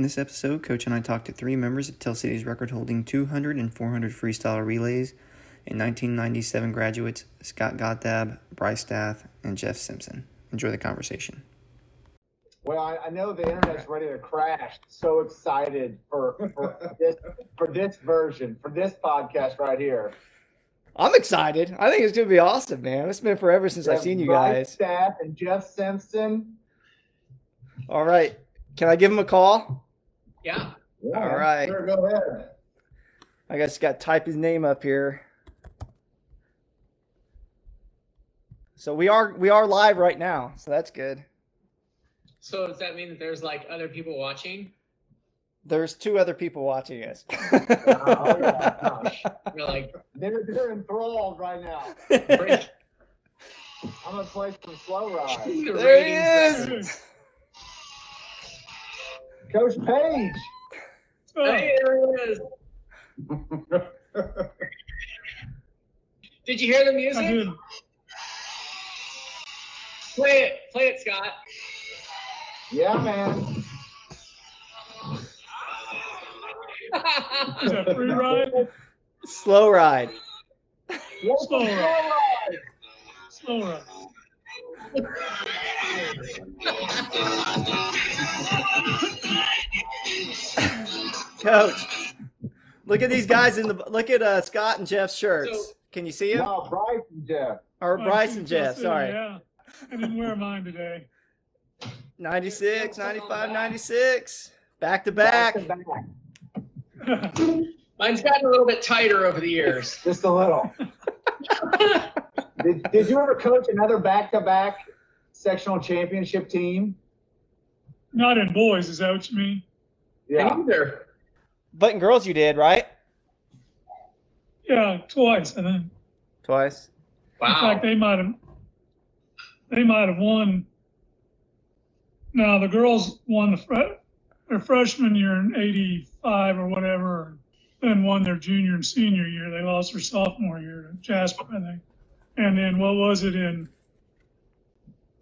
In this episode, Coach and I talked to three members of Tell City's record holding 200 and 400 freestyle relays and 1997 graduates Scott Gottlieb, Bryce Stath, and Jeff Simpson. Enjoy the conversation. Well, I, I know the internet's ready to crash. So excited for, for this for this version, for this podcast right here. I'm excited. I think it's gonna be awesome, man. It's been forever since I've seen you Bryce guys. Stath and Jeff Simpson. All right. Can I give him a call? Yeah. Yeah, All right. Sure, go ahead. I guess got to type his name up here. So we are we are live right now, so that's good. So does that mean that there's like other people watching? There's two other people watching us. Oh, yeah. Gosh. You're like, They're they're enthralled right now. I'm gonna play some slow ride. the There he is. Coach Page. up. Hey, there it is. Did you hear the I music? did. Play it. Play it, Scott. Yeah, man. Is that free ride? Slow ride. What's Slow ride. Slow ride. Coach. Look at these guys in the look at uh, Scott and Jeff's shirts. So- Can you see them? No, Bryce and Jeff. Or I Bryce and Jeff, Justin, sorry. Yeah. I didn't wear mine today. 96, 95, 96. Back to back. to back. Mine's gotten a little bit tighter over the years. Just a little. did, did you ever coach another back-to-back sectional championship team? Not in boys, is that what you mean? Yeah. Either. But in girls you did, right? Yeah, twice, I think. Twice. Wow. In fact, they might have they might have won. Now the girls won the fre- their freshman year in '85 or whatever, and won their junior and senior year. They lost their sophomore year to Jasper, I think. And then what was it in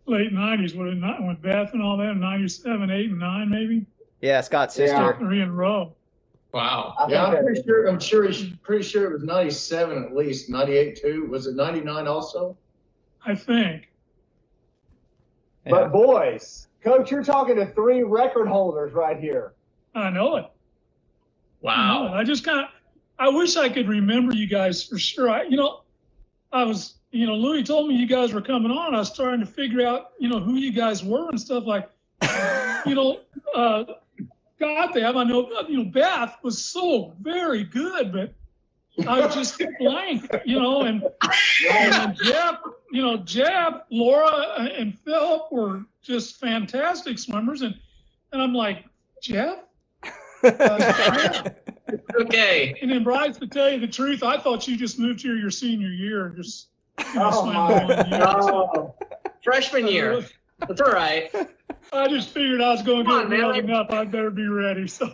late '90s? What it not with Beth and all that? '97, '8, and '9 maybe. Yeah, Scott's Yeah. sister. Three in a row. Wow. I Yeah, I'm pretty sure. I'm sure. He's pretty sure it was '97 at least. '98 too. Was it '99 also? I think. that- But boys, coach, you're talking to three record holders right here. I know it. Wow. No, I just kind of, I wish I could remember you guys for sure. I, you know, I was, you know, Louis told me you guys were coming on. I was trying to figure out, you know, who you guys were and stuff like, you know, uh, there. I know, you know, Beth was so very good, but I just blank, you know, and, and Jeff, you know, Jeff, Laura, and Philip were just fantastic swimmers. And, and I'm like, Jeff? Okay. And then Bryce, to tell you the truth, I thought you just moved here your senior year and just Oh, my one Freshman year. That's all right. I just figured I was going to get on, man. warmed up. I'd better be ready. So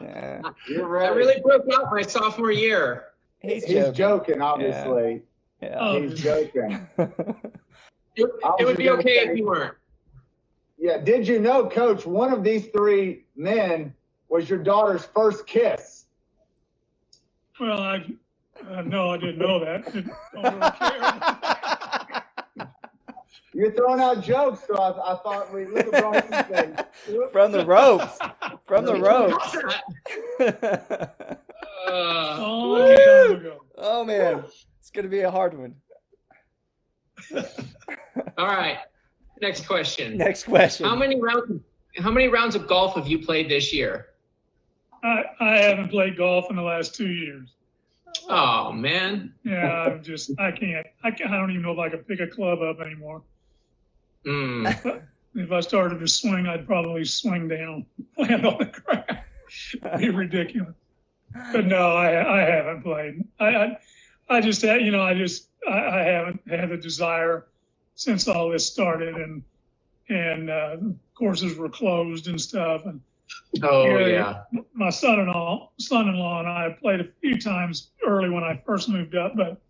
Yeah. You're I really broke out my sophomore year. He's, He's joking. joking, obviously. Yeah. Oh. He's joking. It, it would be okay if you weren't. Yeah. Did you know, coach, one of these three men was your daughter's first kiss? well, I uh, no, I didn't know that. Didn't, really. You're throwing out jokes, so I, I thought we look at Bryce's face. From the ropes. From the ropes. Uh, Long time oh man. It's gonna be a hard one. all right. Next question. Next question. How many rounds? How many rounds of golf have you played this year? I, I haven't played golf in the last two years. Oh man. Yeah, I'm just I can't. I can't. I don't even know if I can pick a club up anymore. Mm. If I started to swing, I'd probably swing down, land on the ground. It'd be ridiculous. But no, I I haven't played. I I, I just had you know I just I, I haven't had the desire since all this started and and uh, courses were closed and stuff and Oh yeah. My son-in-law son-in-law and I played a few times early when I first moved up, but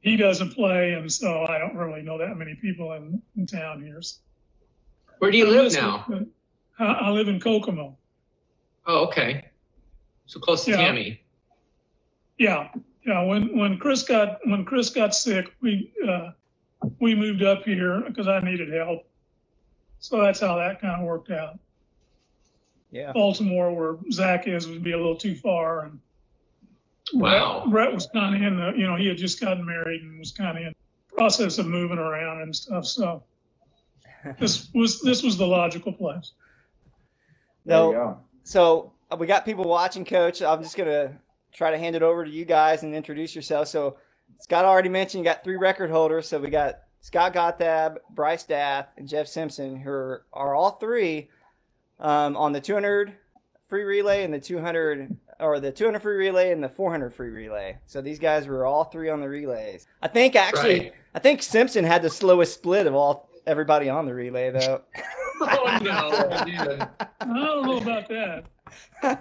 he doesn't play, and so I don't really know that many people in, in town here. So Where do you live now? I, I live in Kokomo. Oh, okay. So close to Yeah. Tammy. Yeah, yeah. When when Chris got when Chris got sick, we uh, we moved up here because I needed help. So that's how that kind of worked out. Yeah. Baltimore, where Zach is, would be a little too far, and Wow. Brett, Brett was kind of in the you know he had just gotten married and was kind of in the process of moving around and stuff. So this was this was the logical place. There you No, go. so uh, we got people watching, Coach. I'm just gonna try to hand it over to you guys and introduce yourself. So Scott already mentioned you got three record holders. So we got Scott Gottlieb, Bryce Stath, and Jeff Simpson, who are, are all three um, on the 200 free relay and the 200 or the 200 free relay and the 400 free relay. So these guys were all three on the relays. I think actually, Right. I think Simpson had the slowest split of all everybody on the relay though. Oh no. I don't know about that.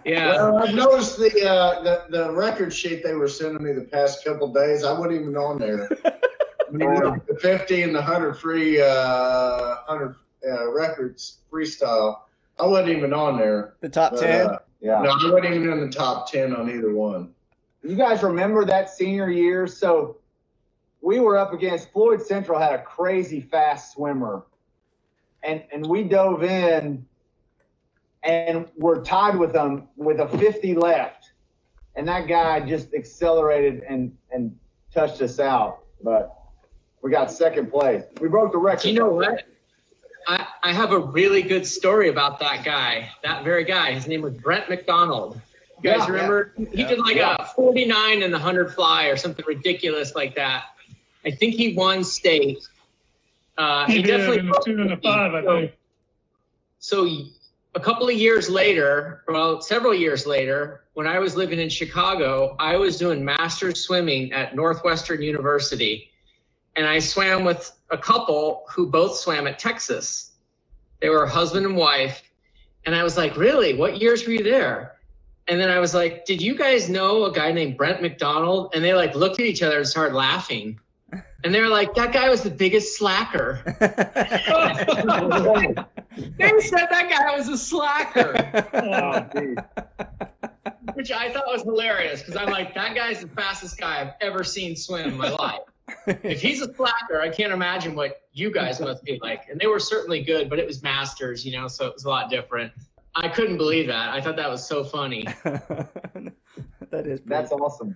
Yeah. Well, I've noticed the, uh, the the record sheet they were sending me the past couple days. I wasn't even on there. When you look at the 50 and the 100 free uh, 100 uh, records freestyle, I wasn't even on there. the top But, 10. uh, Yeah. no, I wasn't even in the top 10 on either one. You guys remember that senior year? So we were up against Floyd Central had a crazy fast swimmer. And and we dove in and we're tied with them with a 50 left. And that guy just accelerated and and touched us out. But we got second place. We broke the record. You know what? I, I have a really good story about that guy, that very guy. His name was Brent McDonald. You guys Yeah, remember? He did like a 49 in the 100 fly or something ridiculous like that. I think he won state. Uh, He, he, did definitely in the two and the five, I think. so a couple of years later, well, several years later, when I was living in Chicago, I was doing master's swimming at Northwestern University. And I swam with a couple who both swam at Texas. They were husband and wife. And I was like, really? What years were you there? And then I was like, did you guys know a guy named Brent McDonald? And they like looked at each other and started laughing. And they were like, that guy was the biggest slacker. They said that guy was a slacker, Oh, which I thought was hilarious because I'm like, that guy's the fastest guy I've ever seen swim in my life. If he's a slacker, I can't imagine what you guys must be like. And they were certainly good, but it was masters, you know, so it was a lot different. I couldn't believe that. I thought that was so funny. that is pretty That's awesome.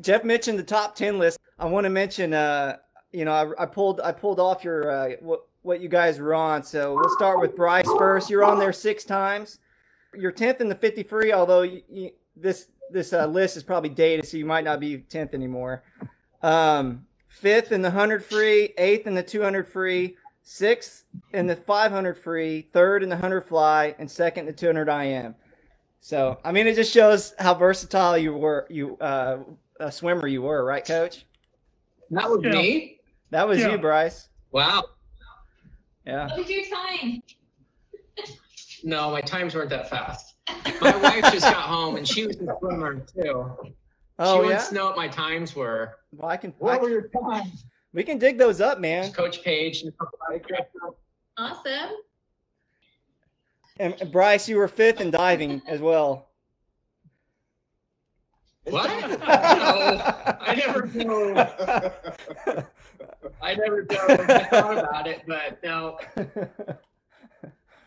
Jeff mentioned the top ten list. I want to mention, uh, you know, I, I pulled I pulled off your uh, what what you guys were on. So we'll start with Bryce first. You're on there six times. You're tenth in the fifty free, although you, you, this this uh, list is probably dated, so you might not be tenth anymore. Um, fifth in the hundred free, eighth in the two hundred free, sixth in the five hundred free, third in the hundred fly, and second in the two hundred IM. So I mean, it just shows how versatile you were. You uh, a swimmer you were, right, Coach? That was Yeah. me? That was Yeah. you, Bryce. Wow. Yeah. What was your time? No, my times weren't that fast. My wife just got home and she was a swimmer too. Oh she yeah. wants to know what my times were. Well, I can. I What were can- your times? we can dig those up, man. Coach Page Awesome. And, and Bryce, you were fifth in diving as well. What? no, I never dove. I never dove. I thought about it, but no.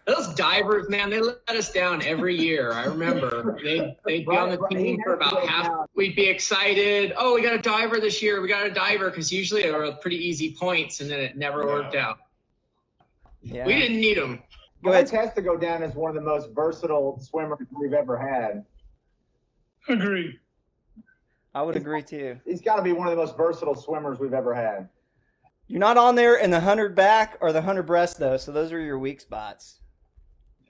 Those divers, man, they let us down every year. I remember they they'd be on the team for about half. We'd be excited. Oh, we got a diver this year. We got a diver because usually they were pretty easy points, and then it never worked out. yeah. We didn't need them. Go ahead. Bryce has to go down as one of the most versatile swimmers we've ever had. Agree. I would agree too. He's got to be one of the most versatile swimmers we've ever had. You're not on there in the hundred back or the hundred breast though, so those are your weak spots.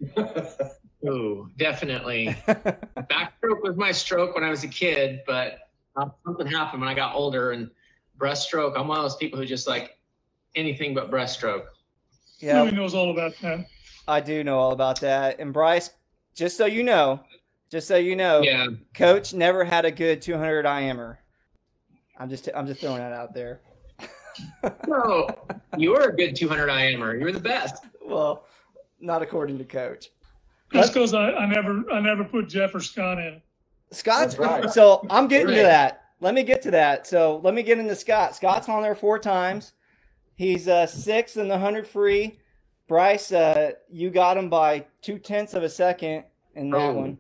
Ooh, definitely. Backstroke was my stroke when I was a kid, but uh, something happened when I got older. And breaststroke, I'm one of those people who just like anything but breaststroke. yeah, Louis knows all about that. I do know all about that. And Bryce, just so you know, just so you know, Yeah. Coach never had a good 200 IMer. I'm just I'm just throwing that out there. No, you were a good 200 IMer. You were the best. Well, not according to Coach. That's because I, I never I never put Jeff or Scott in. Scott's right. so I'm getting to that. Let me get to that. So let me get into Scott. Scott's on there four times. He's uh, sixth in the hundred free. Bryce, uh, you got him by two tenths of a second in that Oh. one.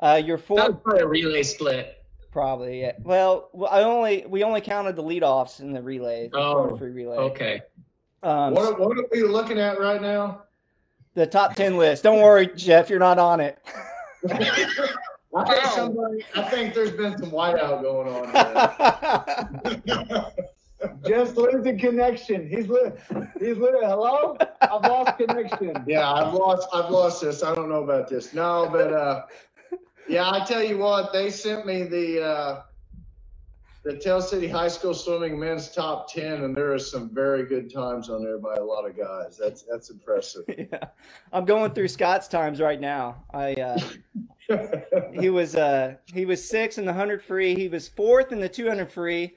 Uh, you're That fourth, was probably a relay split. probably. Yeah. Well, well, I only we only counted the leadoffs in the relay, the Oh, free relay. Okay. Um, What, what are we looking at right now? The top ten list. Don't worry, Jeff, you're not on it. I think somebody. I think there's been some whiteout going on. Here. Just losing connection. He's li- he's li- hello. I've lost connection. Yeah, I've lost. I've lost this. I don't know about this. No, but uh, yeah, I tell you what, they sent me the uh, the Tell City High School swimming men's top ten, and there are some very good times on there by a lot of guys. That's that's impressive. yeah, I'm going through Scott's times right now. I uh, he was uh he was sixth in the hundred free. He was fourth in the two hundred free,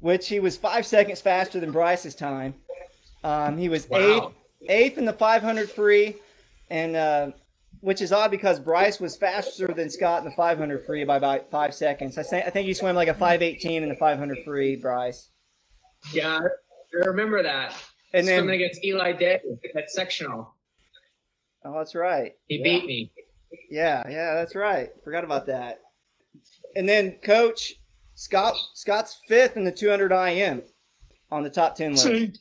which he was five seconds faster than Bryce's time. Um, he was Wow. eighth eighth in the five hundred free, and uh, which is odd because Bryce was faster than Scott in the five hundred free by about five seconds. I think I think he swam like a five eighteen in the five hundred free, Bryce. Yeah, I remember that. And then Swimming against Eli Day at sectional. oh, that's right. He Yeah. beat me. Yeah, yeah, that's right. Forgot about that. And then coach Scott Scott's fifth in the 200 IM on the top 10 list. See,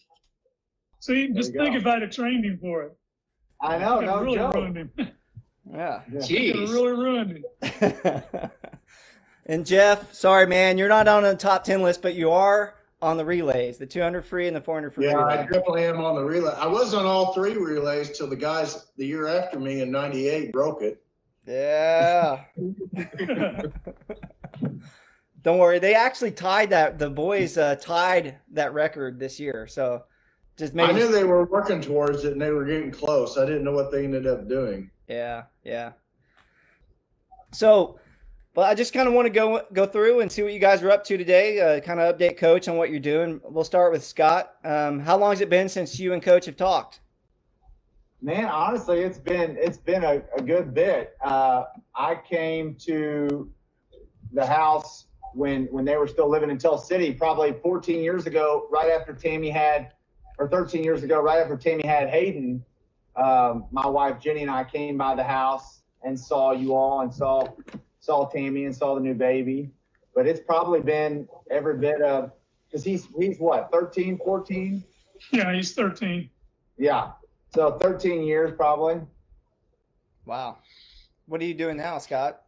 see, just think go. if I'd have trained him for it. I know, Could have no really joke. ruined him. Could Yeah. Yeah. Jeez. really ruined him. and Jeff, sorry man, you're not on the top 10 list, but you are on the relays, the 200 free and the 400 free Yeah, I definitely am on the relay. I was on all three relays till the guys the year after me in '98 broke it. Yeah. Don't worry, they actually tied that. The boys uh, tied that record this year. So just maybe. I knew they were working towards it and they were getting close. I didn't know what they ended up doing. Yeah, yeah. So, but I just kind of want to go go through and see what you guys are up to today. Uh, kind of update coach on what you're doing. We'll start with Scott. Um, how long has it been since you and coach have talked? Man, honestly, it's been it's been a, a good bit. Uh, I came to the house when when they were still living in Tell City, probably 14 years ago, right after Tammy had, or 13 years ago, right after Tammy had Hayden. Um, my wife Jenny and I came by the house and saw you all and saw saw Tammy and saw the new baby. But it's probably been every bit of because he's he's what 13, 14. yeah, he's 13. Yeah. So 13 years probably. Wow. What are you doing now, Scott?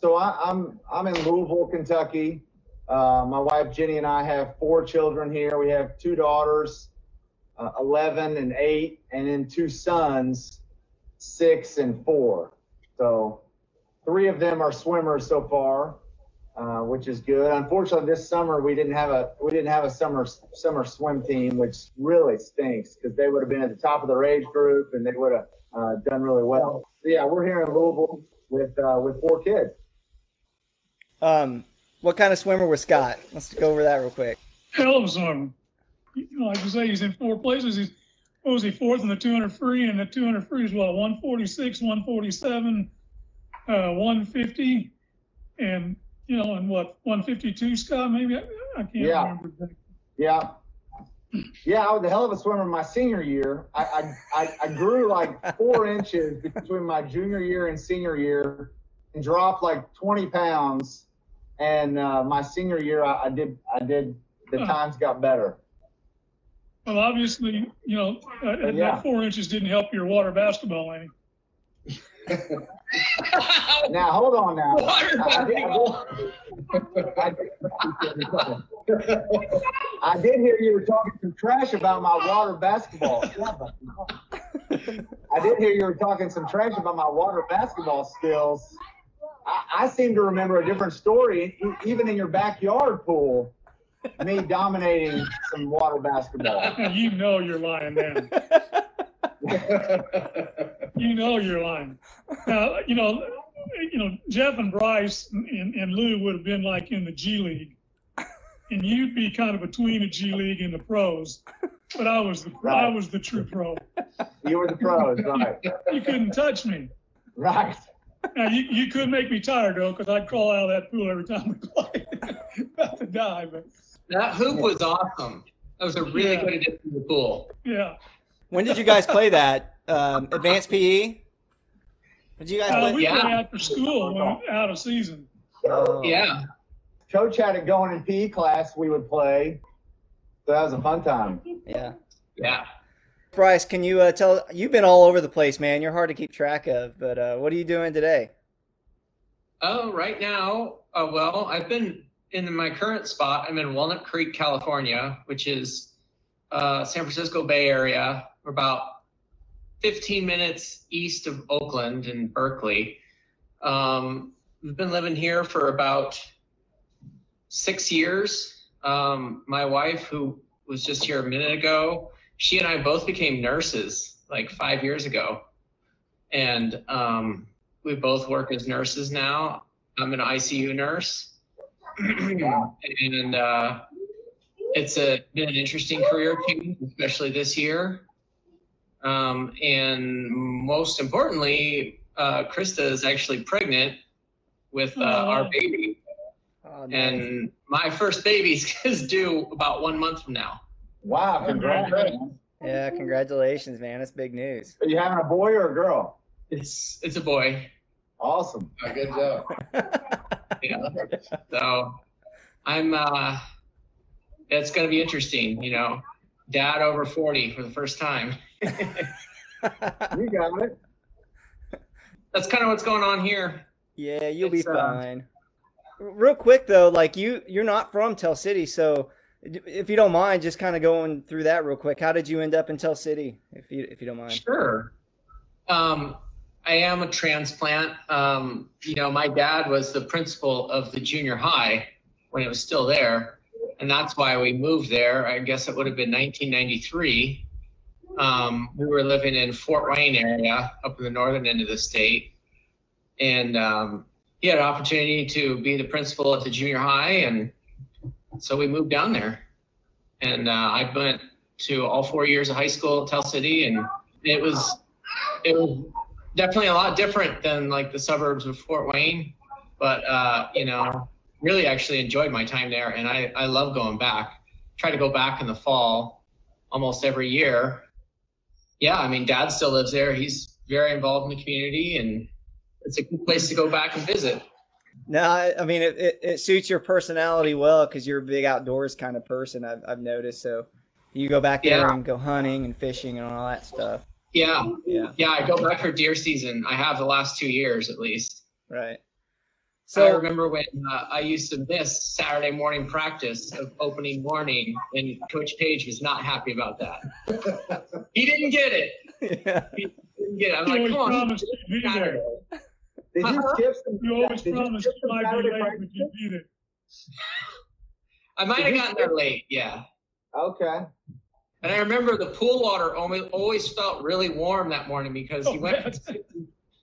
So I, I'm I'm in Louisville, Kentucky. Uh, my wife Jenny and I have four children here. We have two daughters, uh, 11 and 8, and then two sons, 6 and 4. So three of them are swimmers so far, uh, which is good. Unfortunately, this summer we didn't have a we didn't have a summer summer swim team, which really stinks because they would have been at the top of their age group and they would have uh, done really well. So yeah, we're here in Louisville with uh, with four kids. Um, what kind of swimmer was Scott? Let's go over that real quick. Hell of a swimmer. Like you say, he's in four places. He's what was he fourth in the 200 free, and the 200 free is what 146, 147, uh, 150, and you know, and what 152, Scott? Maybe I, I can't Yeah. remember. exactly. Yeah. Yeah, I was a hell of a swimmer my senior year. I, I, I, I grew like four inches between my junior year and senior year and dropped like 20 pounds. And uh, my senior year, I, I did, I did, the times got better. Well, obviously, you know, uh, uh, Yeah. that four inches didn't help your water basketball any. Now, hold on now. Water I, I did, I, did, I did hear you were talking some trash about my water basketball. I did hear you were talking some trash about my water basketball skills. I, I seem to remember a different story, e- even in your backyard pool, me dominating some water basketball. You know you're lying, man. you know you're lying. Now, you know, you know, Jeff and Bryce and, and Lou would have been like in the G League, and you'd be kind of between the G League and the pros. But I was the I was the true pro. You were the pros, right? You couldn't touch me. Right. Now you, you could make me tired though, because I'd crawl out of that pool every time we played. About to die, but That hoop was awesome. That was a really Yeah. good addition to the pool. yeah. When did you guys play that? Um, advanced PE? Did you guys Uh, play? we Yeah. play after school when out of season. Oh. Yeah. Coach had it going in PE class. We would play. So that was a fun time. Yeah. Yeah. Bryce, can you uh, tell? You've been all over the place, man. You're hard to keep track of. But uh, what are you doing today? Oh, right now, uh, well, I've been in my current spot. I'm in Walnut Creek, California, which is uh, San Francisco Bay Area. We're about 15 minutes east of Oakland and Berkeley. Um, we've been living here for about six years. Um, my wife, who was just here a minute ago, she and I both became nurses like five years ago. And um, we both work as nurses now. I'm an ICU nurse. and uh, it's a, been an interesting career change, especially this year. Um, and most importantly, uh, Krista is actually pregnant with uh, our baby. Oh, nice. And my first baby is due about one month from now. Wow, congratulations. Yeah, congratulations, man. That's big news. Are you having a boy or a girl? It's it's a boy. Awesome. Oh, good job. Yeah. So I'm uh it's gonna be interesting, you know. Dad over 40 for the first time. You got it. That's kind of what's going on here. yeah, you'll be It's, uh, fine. Real quick though, like you, you're not from Tell City, so if you don't mind, just kind of going through that real quick. How did you end up in Tell City, if you if you don't mind? Sure. Um, I am a transplant. Um, you know, my dad was the principal of the junior high when it was still there. And that's why we moved there. I guess it would have been 1993. Um, we were living in Fort Wayne area up in the northern end of the state. And um, he had an opportunity to be the principal at the junior high. And so we moved down there. And uh, I went to all four years of high school at Tell City. And it was it was definitely a lot different than like the suburbs of Fort Wayne, but uh, you know, really actually enjoyed my time there, and I I love going back. Try to go back in the fall, almost every year. Yeah, I mean, Dad still lives there. He's very involved in the community, and it's a good place to go back and visit. No, I, I mean it, it, it suits your personality well because you're a big outdoors kind of person. I've I've noticed. So you go back there Yeah. and go hunting and fishing and all that stuff. Yeah, Yeah, yeah. I go back for deer season. I have the last two years at least. right. So I remember when uh, I used to miss Saturday morning practice of opening morning, and Coach Page was not happy about that. he didn't get it. yeah. He didn't get it. I'm You like, come on, promised you'd be there. Saturday. Did you Uh-huh. skip some? You always did promised you some might be late, practice? but you'd be there. I might have gotten there late, yeah. Okay. And I remember the pool water always always felt really warm that morning because you Oh, went man. from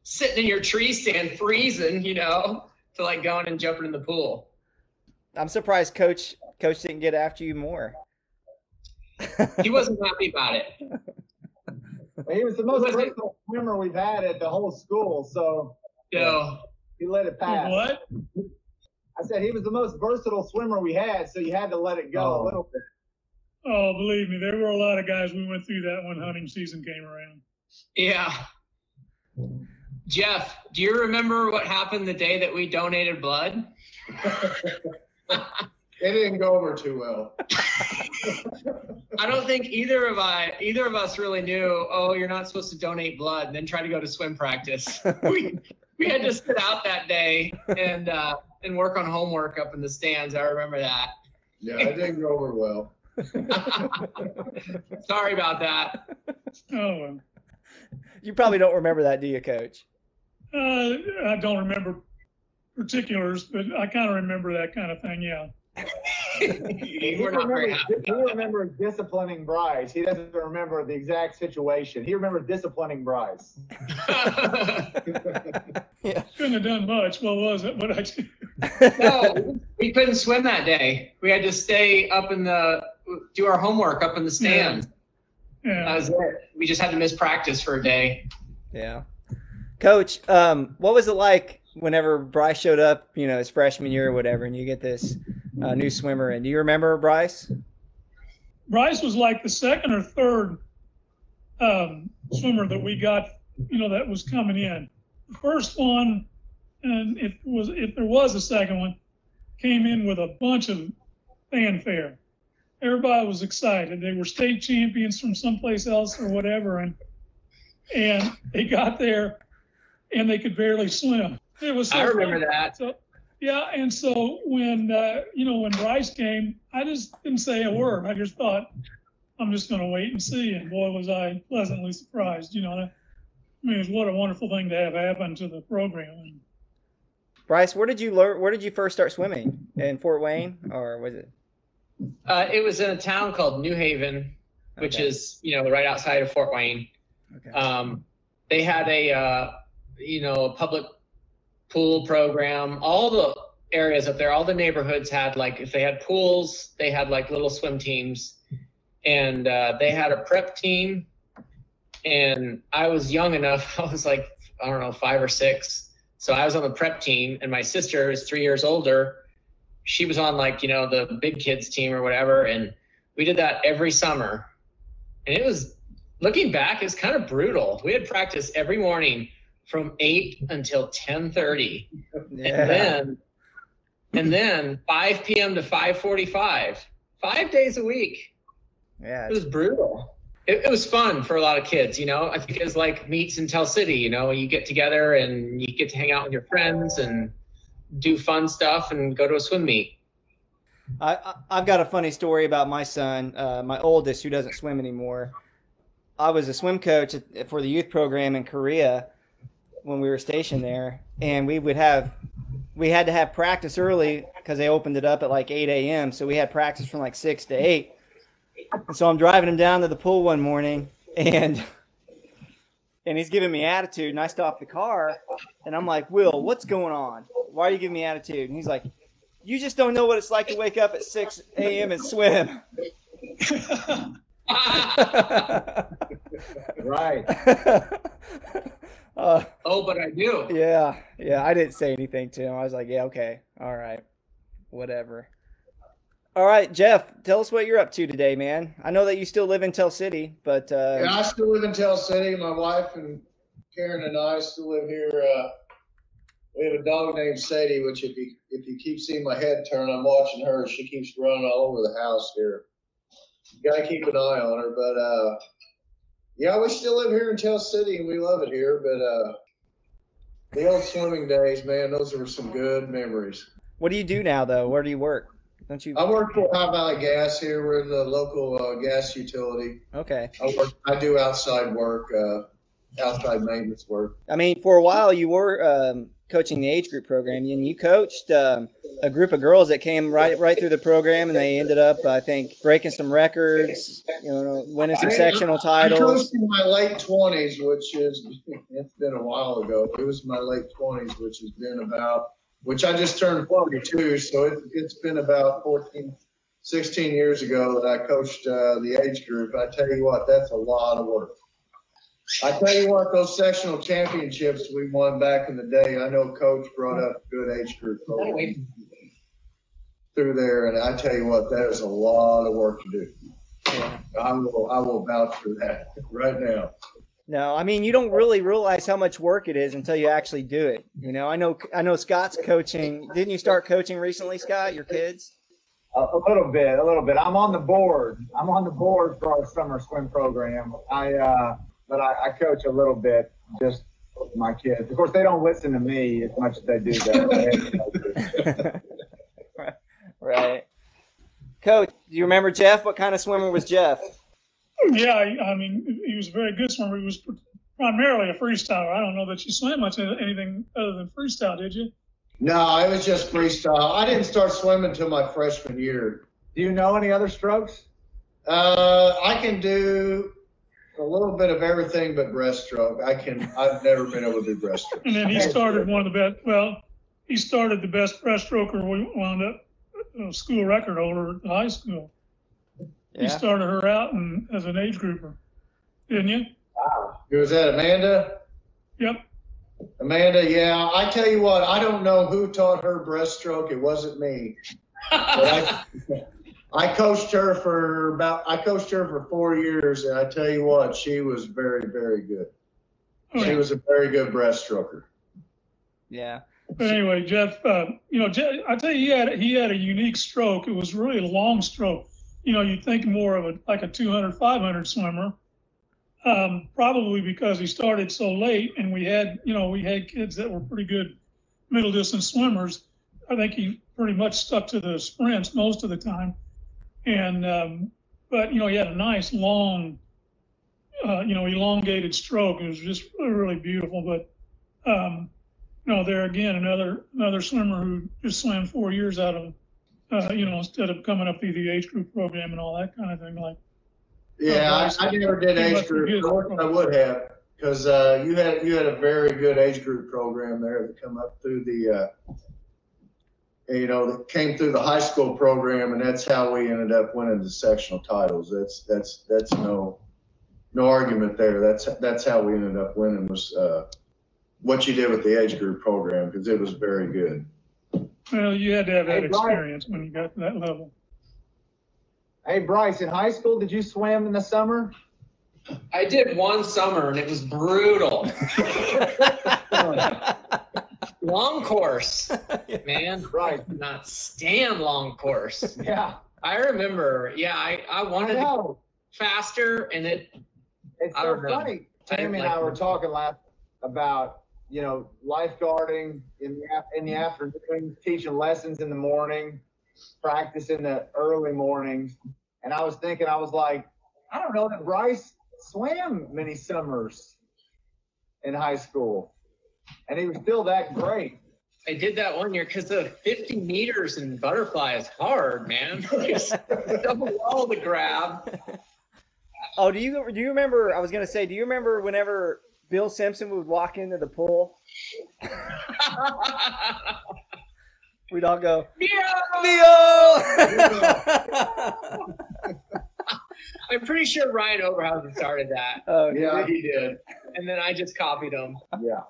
sitting in your tree stand freezing, you know, to like going and jumping in the pool. I'm surprised Coach Coach didn't get after you more. He wasn't happy about it. He was the most Was versatile swimmer we've had at the whole school, so So he let it pass. What? I said he was the most versatile swimmer we had, so you had to let it go Oh. a little bit. Oh, believe me, there were a lot of guys we went through that when hunting season came around. Yeah. Jeff, do you remember what happened the day that we donated blood? It didn't go over too well. I don't think either of I either of us really knew, oh, you're not supposed to donate blood and then try to go to swim practice. we we had to sit out that day and uh and work on homework up in the stands. I remember that. Yeah, it didn't go over well. Sorry about that. Oh. You probably don't remember that, do you, Coach? Uh, I don't remember particulars, but I kind of remember that kind of thing. Yeah. He We're not very remembers, he remembers disciplining Bryce. He doesn't remember the exact situation. He remembers disciplining Bryce. Couldn't have done much. What was it? What I do? no, we couldn't swim that day. We had to stay up in the do our homework up in the stands. That Yeah. was it. We just had to miss practice for a day. Yeah. Coach, um, what was it like whenever Bryce showed up? You know, his freshman year or whatever, and you get this uh, new swimmer. And do you remember Bryce? Bryce was like the second or third um, swimmer that we got, you know, that was coming in. The first one, and if it was if there was a second one, came in with a bunch of fanfare. Everybody was excited. They were state champions from someplace else or whatever, and and they got there, and they could barely swim. It was. So I remember fun. that. So, yeah, and so when uh, you know when Bryce came, I just didn't say a word. I just thought I'm just going to wait and see. And boy, was I pleasantly surprised. You know, I mean, what a wonderful thing to have happen to the program. Bryce, where did you learn? Where did you first start swimming? In Fort Wayne, or was it? Uh, it was in a town called New Haven, which Okay. is you know right outside of Fort Wayne. Okay. Um, they had a uh, you know a public pool program. All the areas up there, all the neighborhoods had like if they had pools, they had like little swim teams, and uh, they had a prep team. And I was young enough. I was like I don't know five or six, so I was on the prep team, and my sister is three years older. She was on like you know the big kids team or whatever, and we did that every summer, and it was looking back, it's kind of brutal. We had practice every morning from eight until ten thirty, yeah. and then and then five p.m. to five forty-five, five days a week. yeah. It was brutal. It, it was fun for a lot of kids, you know. I think it was like meets in Tell City, you know. You get together and you get to hang out with your friends and do fun stuff and go to a swim meet. I, I've got a funny story about my son, uh, my oldest, who doesn't swim anymore. I was a swim coach for the youth program in Korea when we were stationed there, and we would have we had to have practice early because they opened it up at like 8 a.m. So we had practice from like six to eight. And so I'm driving him down to the pool one morning, and and he's giving me attitude, and I stop the car, and I'm like, Will, what's going on? Why are you giving me attitude? And he's like, you just don't know what it's like to wake up at 6 a.m. and swim. Right. uh, oh, but I do. yeah, yeah. I didn't say anything to him. I was like, yeah, okay, all right, whatever. All right, Jeff, tell us what you're up to today, man. I know that you still live in Tell City, but uh, Yeah, I still live in Tell City. My wife and Karen and I still live here. Uh, we have a dog named Sadie, which if you if you keep seeing my head turn, I'm watching her. She keeps running all over the house here. You gotta keep an eye on her. But uh, yeah, we still live here in Tell City, and we love it here. But uh, the old swimming days, man, those were some good memories. what do you do now, though? Where do you work? Don't you? I work for High Valley Gas here. We're the local uh, gas utility. Okay. I work. I do outside work, uh, outside maintenance work. I mean, for a while you were um, coaching the age group program, and you coached um, a group of girls that came right right through the program, and they ended up, I think, breaking some records, you know, winning some I- sectional I titles. coached in my late twenties, which is it's been a while ago. It was my late twenties, which has been about which I just turned forty-two, so it, it's been about 14, 16 years ago that I coached uh, the age group. I tell you what, that's a lot of work. I tell you what, those sectional championships we won back in the day, I know Coach brought up good age group through there, and I tell you what, that is a lot of work to do. I will, I will vouch for that right now. No, I mean you don't really realize how much work it is until you actually do it. You know, I know I know Scott's coaching. Didn't you start coaching recently, Scott? Your kids? A, a little bit, a little bit. I'm on the board. I'm on the board for our summer swim program. I, uh, but I, I coach a little bit, just with my kids. Of course, they don't listen to me as much as they do that. right. Coach, do you remember Jeff? What kind of swimmer was Jeff? Yeah, I I mean, he was a very good swimmer. He was primarily a freestyler. I don't know that you swam much anything other than freestyle, did you? No, it was just freestyle. I didn't start swimming until my freshman year. do you know any other strokes? Uh, I can do a little bit of everything but breaststroke. I can. I've never been able to do breaststroke. And then he started one of the best. Well, he started the best breaststroker. We wound up a school record holder at high school. You Yeah. started her out and as an age grouper, didn't you? Was that Amanda? Yep. Amanda, yeah, I tell you what, I don't know who taught her breaststroke. It wasn't me. But I, I coached her for about, I coached her for four years, and I tell you what, she was very, very good. She was a very good breaststroker. Yeah. But anyway, Jeff, uh, you know, Jeff, I tell you, he had he had a unique stroke. It was really a long stroke. You know, you'd think more of a like a 200, 500 swimmer. Um, probably because he started so late, and we had, you know, we had kids that were pretty good middle distance swimmers. I think he pretty much stuck to the sprints most of the time. And um, but you know, he had a nice long, uh, you know, elongated stroke. It was just really, beautiful. But um, you know, there again, another another swimmer who just swam four years out of, uh, you know, instead of coming up through the age group program and all that kind of thing. Like, Yeah, I, I never did age group. good. I wish I would have, because uh, you had you had a very good age group program there that come up through the, uh, you know, that came through the high school program, and that's how we ended up winning the sectional titles. That's that's that's no no argument there. That's that's how we ended up winning was uh, what you did with the age group program because it was very good. well, you had to have that Hey, Brian. experience when you got to that level. Hey, Bryce, in high school, did you swim in the summer? I did one summer and it was brutal. long course, man. Right. Not stand long course. Yeah. I remember, yeah, I, I I wanted to go faster and it It's I so funny. I Tammy and like I were talking last about, you know, lifeguarding in the, in the mm-hmm. afternoon, teaching lessons in the morning, practice in the early mornings. And I was thinking, I was like, I don't know that Bryce swam many summers in high school. And he was still that great. I did that one year because the 50 meters in butterfly is hard, man. Double wall to grab. Oh, do you do you remember? I was gonna say, do you remember whenever Bill Simpson would walk into the pool, we'd all go, Yeah. Leo! I'm pretty sure Ryan Oberhausen started that, oh, Yeah, yeah. he did. and then I just copied him. Yeah.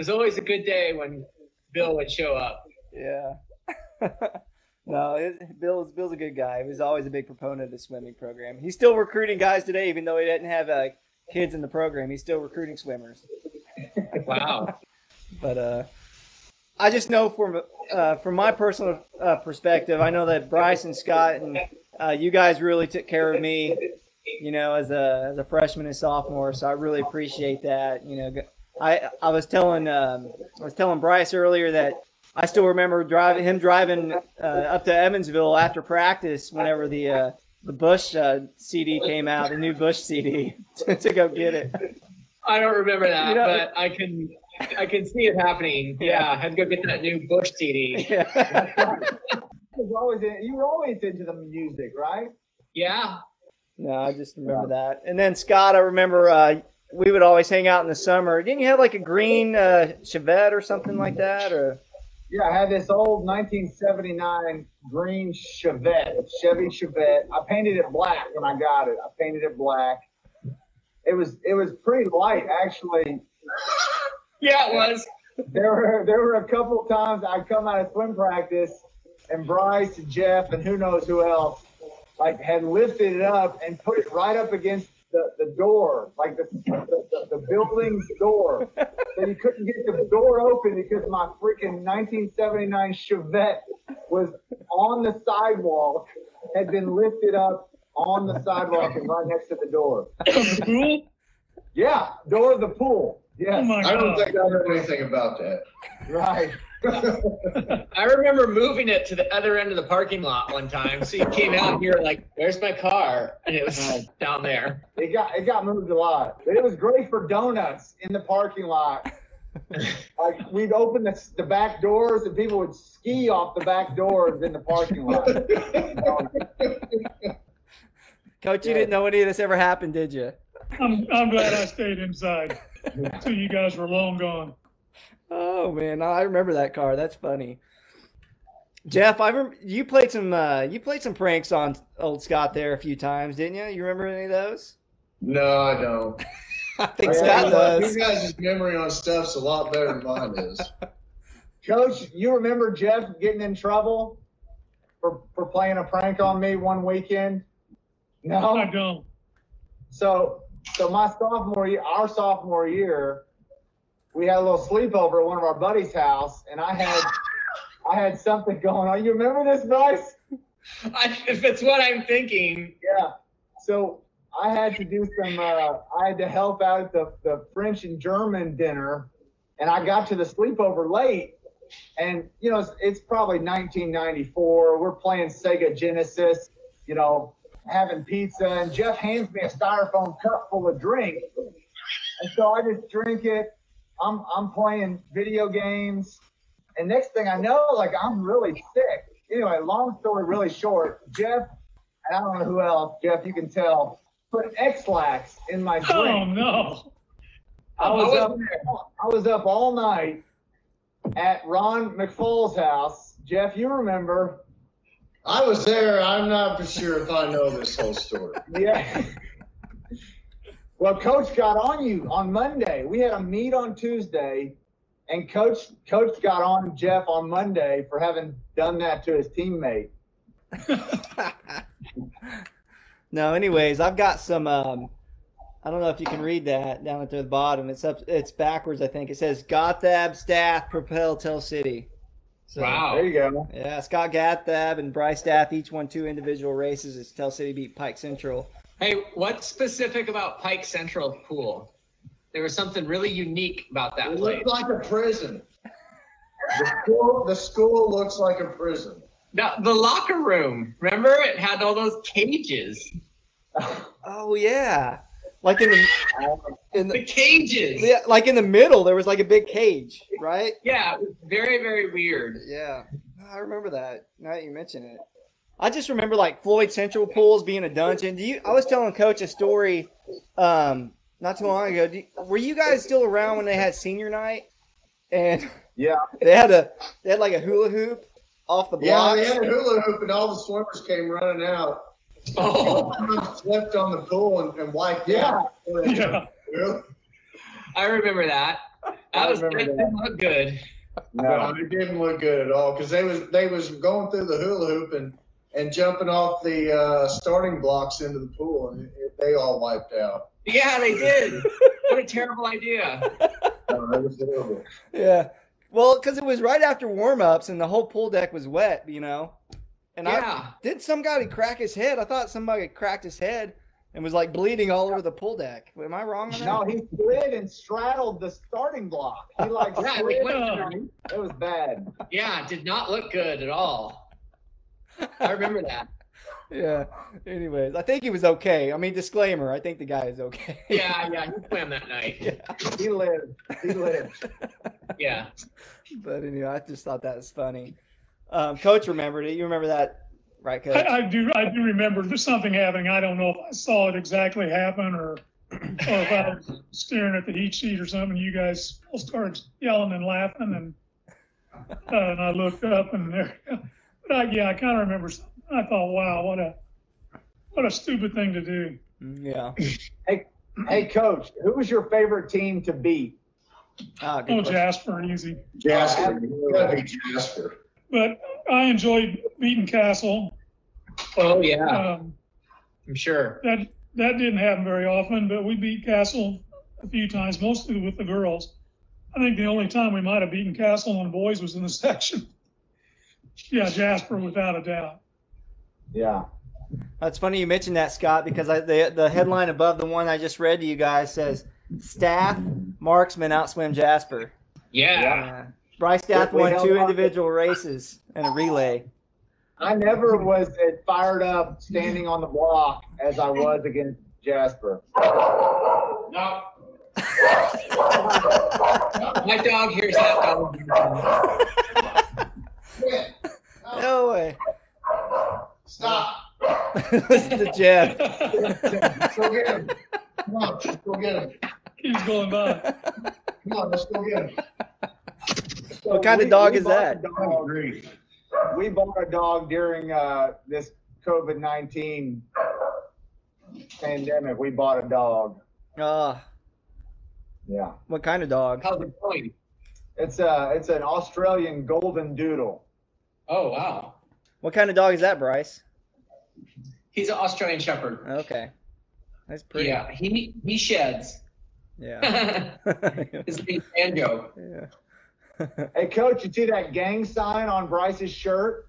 There's always a good day when Bill would show up. Yeah. no, it, Bill's Bill's a good guy. He was always a big proponent of the swimming program. He's still recruiting guys today, even though he didn't have uh, kids in the program. He's still recruiting swimmers. Wow. But uh, I just know from uh, from my personal uh, perspective, I know that Bryce and Scott and uh, you guys really took care of me. You know, as a as a freshman and sophomore, so I really appreciate that. You know, I I was telling um, I was telling Bryce earlier that I still remember driving him driving uh, up to Evansville after practice whenever the uh, the Bush uh, CD came out, the new Bush CD, to, to go get it. I don't remember that, You know- but I can I can see it happening. Yeah, I had to go get that new Bush CD. Yeah. You were always, in, you were always into the music, right? Yeah. No, I just remember that. And then Scott, I remember uh, we would always hang out in the summer. Didn't you have like a green uh, Chevette or something like that? Or Yeah, I had this old 1979 green Chevette, Chevy Chevette. I painted it black when I got it. I painted it black. It was it was pretty light actually. Yeah, it was. There were there were a couple times I'd come out of swim practice and Bryce and Jeff and who knows who else like had lifted it up and put it right up against the, the door, like the, the, the, the building's door. So you couldn't get the door open because my freaking 1979 Chevette was on the sidewalk, had been lifted up on the sidewalk and right next to the door. Pool? Yeah, door of the pool. Oh Yes, my I don't think I heard anything about that. right. I remember moving it to the other end of the parking lot one time. So you came out and you were like, "Where's my car?" And it was down there. It got it got moved a lot, but it was great for donuts in the parking lot. like we'd open the, the back doors and people would ski off the back doors in the parking lot. Coach, you Yeah. didn't know any of this ever happened, did you? I'm, I'm glad I stayed inside until you guys were long gone. Oh man, I remember that car. That's funny. Jeff, I remember you played some uh, you played some pranks on old Scott there a few times, didn't you? You remember any of those? No, I don't. I think Yeah, Scott you does. guys' memory on stuff's a lot better than mine is. Coach, you remember Jeff getting in trouble for for playing a prank on me one weekend? No. I don't. So, so my sophomore year, our sophomore year, we had a little sleepover at one of our buddies' house, and I had, I had something going on. You remember this, Bryce? I, if it's what I'm thinking, Yeah. So I had to do some. Uh, I had to help out at the the French and German dinner, and I got to the sleepover late. And you know, it's, it's probably 1994. We're playing Sega Genesis. You know, having pizza, and Jeff hands me a styrofoam cup full of drink, and so I just drink it. I'm I'm playing video games, and next thing I know, like I'm really sick. Anyway, long story really short, Jeff and I don't know who else, Jeff, you can tell, put Ex-Lax in my oh, drink. Oh no. I was I up I was up all night at Ron McFall's house. Jeff, you remember. I was there. I'm not for sure if I know this whole story. Yeah. Well, coach got on you on Monday. We had a meet on Tuesday and coach coach got on Jeff on Monday for having done that to his teammate. no, anyways, I've got some. Um, I don't know if you can read that down at the bottom. It's up. It's backwards, I think. It says Gottlieb Stath propel Tell City. So, wow. There you go. Yeah, Scott Gottlieb and Bryce Stath each won two individual races as Tell City beat Pike Central. Hey, what's specific about Pike Central Pool? There was something really unique about that It place. looked like a prison. The school, the school looks like a prison. The, the locker room, remember? It had all those cages. Oh yeah, like in the in The the cages. yeah, like in the middle there was like a big cage, right? Yeah, it was very, very weird. Yeah, I remember that. Now that you mention it, I just remember like Floyd Central pools being a dungeon. Do you? I was telling Coach a story, um, not too long ago. Do you- were you guys still around when they had senior night? And Yeah. they had a they had like a hula hoop off the block. Yeah, blocks. they had a hula hoop and all the swimmers came running out. Oh, Someone slipped on the pool and, and wiped Yeah. out. Yeah. I remember that. That I was that remember didn't look good. No, it didn't look good at all because they was they was going through the hula hoop and and jumping off the uh, starting blocks into the pool and it, it- they all wiped out. Yeah, they did. what a terrible idea. Oh, it. Yeah. Well, because it was right after warm ups and the whole pool deck was wet, you know. And I did some guy crack his head. I thought somebody cracked his head and was like bleeding all over the pool deck. Am I wrong on that? No, he slid and straddled the starting block. He like Yeah, slid. he went through. It was bad. Yeah, it did not look good at all. I remember that. Yeah. Anyways, I think he was okay. I mean, disclaimer. I think the guy is okay. Yeah, yeah, he swam that night. yeah. He lived. He lived. Yeah. But anyway, I just thought that was funny. Um, Coach remembered it. You remember that, right, Coach? I, I do. I do remember there's something happening. I don't know if I saw it exactly happen or, or if I was staring at the heat sheet or something. You guys all started yelling and laughing, and uh, and I looked up and there. But I, yeah, I kind of remember. Something. I thought, wow, what a what a stupid thing to do. Yeah. Hey, hey, coach, who was your favorite team to beat? Ah, Oh, question. Jasper, easy. Jasper, you gotta Jasper. But I enjoyed beating Castle. Oh yeah, Um, I'm sure. that that didn't happen very often, but we beat Castle a few times, mostly with the girls. I think the only time we might have beaten Castle on boys was in the section. Yeah, Jasper, without a doubt. Yeah. That's funny you mentioned that, Scott, because I, the the headline above the one I just read to you guys says Stath marksman outswim Jasper. Yeah. Yeah. Uh, Bryce Stath We won two on. individual races and a relay. I never was as fired up standing on the block as I was against Jasper. No. My dog hears that dog. Quit. No way. Stop. Listen to Jeff. Go get him. Come on, let's go get him. He's going by. Come on, let's go get him. So What kind of dog is that? dog- Grief. We bought a dog during uh, this COVID 19 pandemic. We bought a dog. Ah, Yeah. What kind of dog? How's it going? It's a it's an Australian golden doodle. Oh wow, What kind of dog is that, Bryce? he's an Australian Shepherd. Okay, that's pretty. Yeah, he he sheds. Yeah. His name's Banjo. yeah. Hey, coach, you see that gang sign on Bryce's shirt?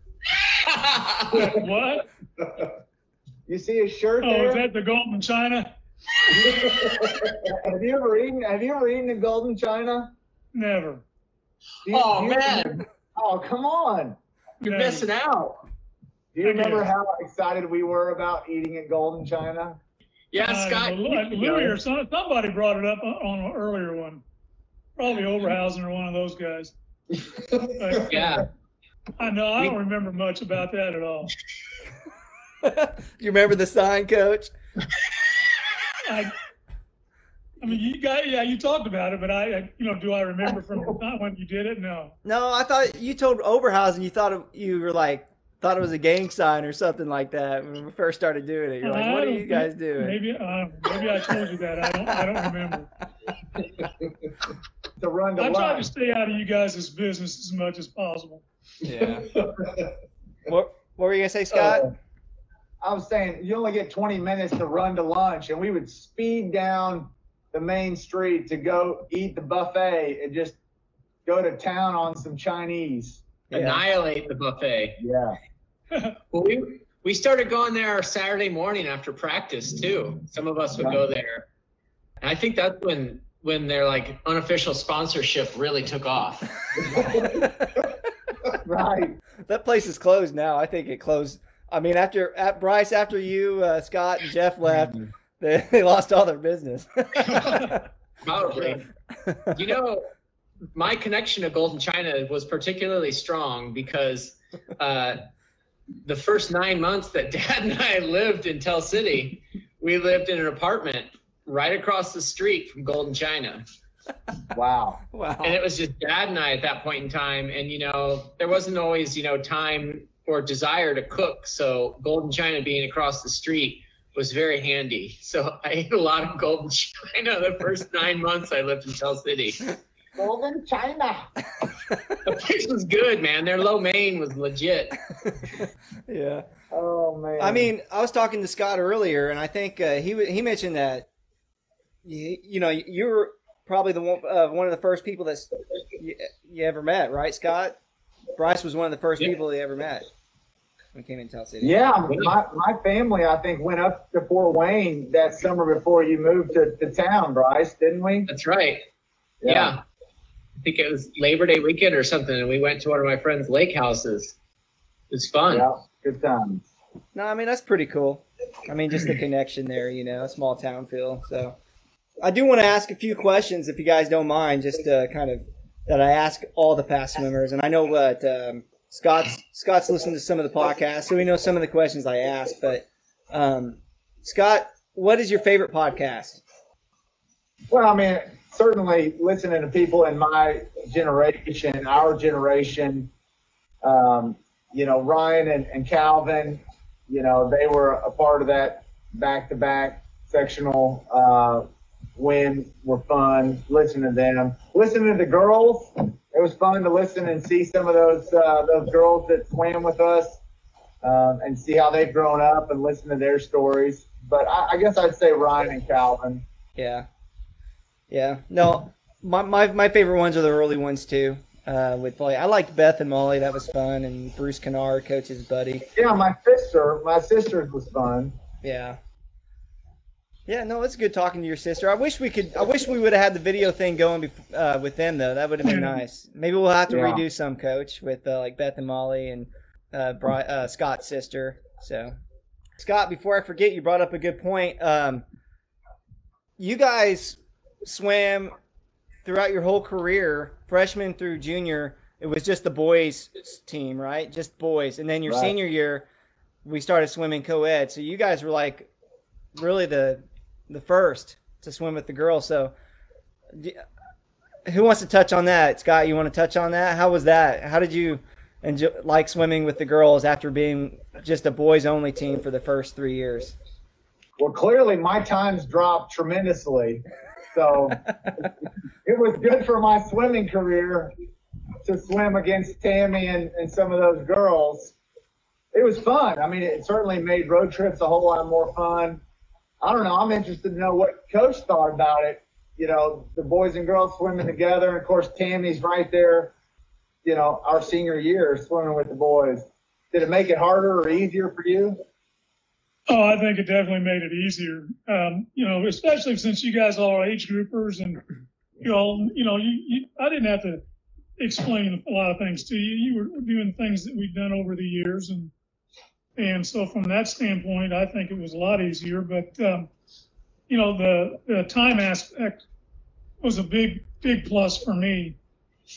what? You see his shirt Oh, there? is that the Golden China? have you ever eaten? Have you ever eaten a golden china? Never. You- oh do you- man, Oh come on! You're Never. missing out. Do you remember how excited we were about eating at Golden China? Yeah, Uh, Scott. Lu- you Louis or some, somebody brought it up on- on an earlier one. Probably Overhausen or one of those guys. But Yeah, I know. I don't remember much about that at all. you remember the sign, Coach? I, I mean, you got yeah, you talked about it, but I, I you know, do I remember from the time when you did it? No. No, I thought you told Oberhausen you thought it, you were like thought it was a gang sign or something like that when we first started doing it. You're like, what are don't you guys think- doing? Maybe uh, maybe I told you that. I don't I don't remember. To run to I try to stay out of you guys' business as much as possible. Yeah. what What were you gonna say, Scott? Uh, I was saying you only get 20 minutes to run to lunch, and we would speed down the main street to go eat the buffet and just go to town on some Chinese. yeah. annihilate the buffet. Yeah. Well, we we started going there Saturday morning after practice too. Some of us would go there. And I think that's when when their like unofficial sponsorship really took off. Right. that place is closed now. I think it closed. I mean, after at Bryce, after you, uh, Scott, and Jeff left, they, they lost all their business. Probably. You know, my connection to Golden China was particularly strong because uh, the first nine months that Dad and I lived in Tell City, we lived in an apartment right across the street from Golden China. Wow. wow. and it was just dad and I at that point in time. And you know, there wasn't always you know time or desire to cook. So Golden China being across the street was very handy. So I ate a lot of Golden China the first nine months I lived in Tell City. Golden China. The place was good, man. Their lo mein was legit. yeah. Oh man. I mean, I was talking to Scott earlier, and I think uh, he he mentioned that you, you know you were probably the one uh, one of the first people that you, you ever met, right, Scott? Bryce was one of the first Yeah. people he ever met when he came in Tell City. Yeah, my, my family, I think, went up to Fort Wayne that summer before you moved to, to town, Bryce, didn't we? That's right. Yeah. I think it was Labor Day weekend or something, and we went to one of my friend's lake houses. It was fun. Yeah, good times. No, I mean that's pretty cool. I mean, just the connection there, you know, small town feel. So, I do want to ask a few questions, if you guys don't mind, just uh, kind of that I ask all the past swimmers, and I know what um, Scott's Scott's listened to some of the podcasts, so we know some of the questions I ask. But um, Scott, what is your favorite podcast? Well, I mean, certainly listening to people in my generation, our generation, um, you know, Ryan and, and Calvin, you know, they were a part of that back to back sectional uh, win were fun. Listening to them, listening to the girls, it was fun to listen and see some of those uh, those girls that swam with us um, and see how they've grown up and listen to their stories. But I, I guess I'd say Ryan and Calvin. Yeah, yeah. No, my my, my favorite ones are the early ones too. Uh, with like, I liked Beth and Molly. That was fun, and Bruce Kennard, coach's buddy. Yeah, my sister, my sister's was fun. Yeah. Yeah, no, it's good talking to your sister. I wish we could. I wish we would have had the video thing going bef- uh, with them though. That would have been nice. Maybe we'll have to Yeah. redo some, Coach, with uh, like Beth and Molly and uh, Bri- uh, Scott's sister. So, Scott, before I forget, you brought up a good point. Um, you guys swam throughout your whole career, freshman through junior. It was just the boys team, right? Just boys, and then your Right. senior year, we started swimming co-ed. So you guys were like really the the first to swim with the girls. So, who wants to touch on that? Scott, you want to touch on that? How was that? How did you enjoy, like swimming with the girls after being just a boys only team for the first three years? Well, clearly my times dropped tremendously So it was good for my swimming career to swim against Tammy and, and some of those girls. It was fun. I mean, it certainly made road trips a whole lot more fun. I don't know. I'm interested to know what coach thought about it. You know, the boys and girls swimming together. And of course, Tammy's right there, you know, our senior year swimming with the boys. Did it make it harder or easier for you? Oh, I think it definitely made it easier. Um, you know, especially since you guys all are age groupers and you all, you know, you, you, I didn't have to explain a lot of things to you. You were doing things that we've done over the years, and and so from that standpoint, I think it was a lot easier. But um, you know, the, the time aspect was a big big plus for me.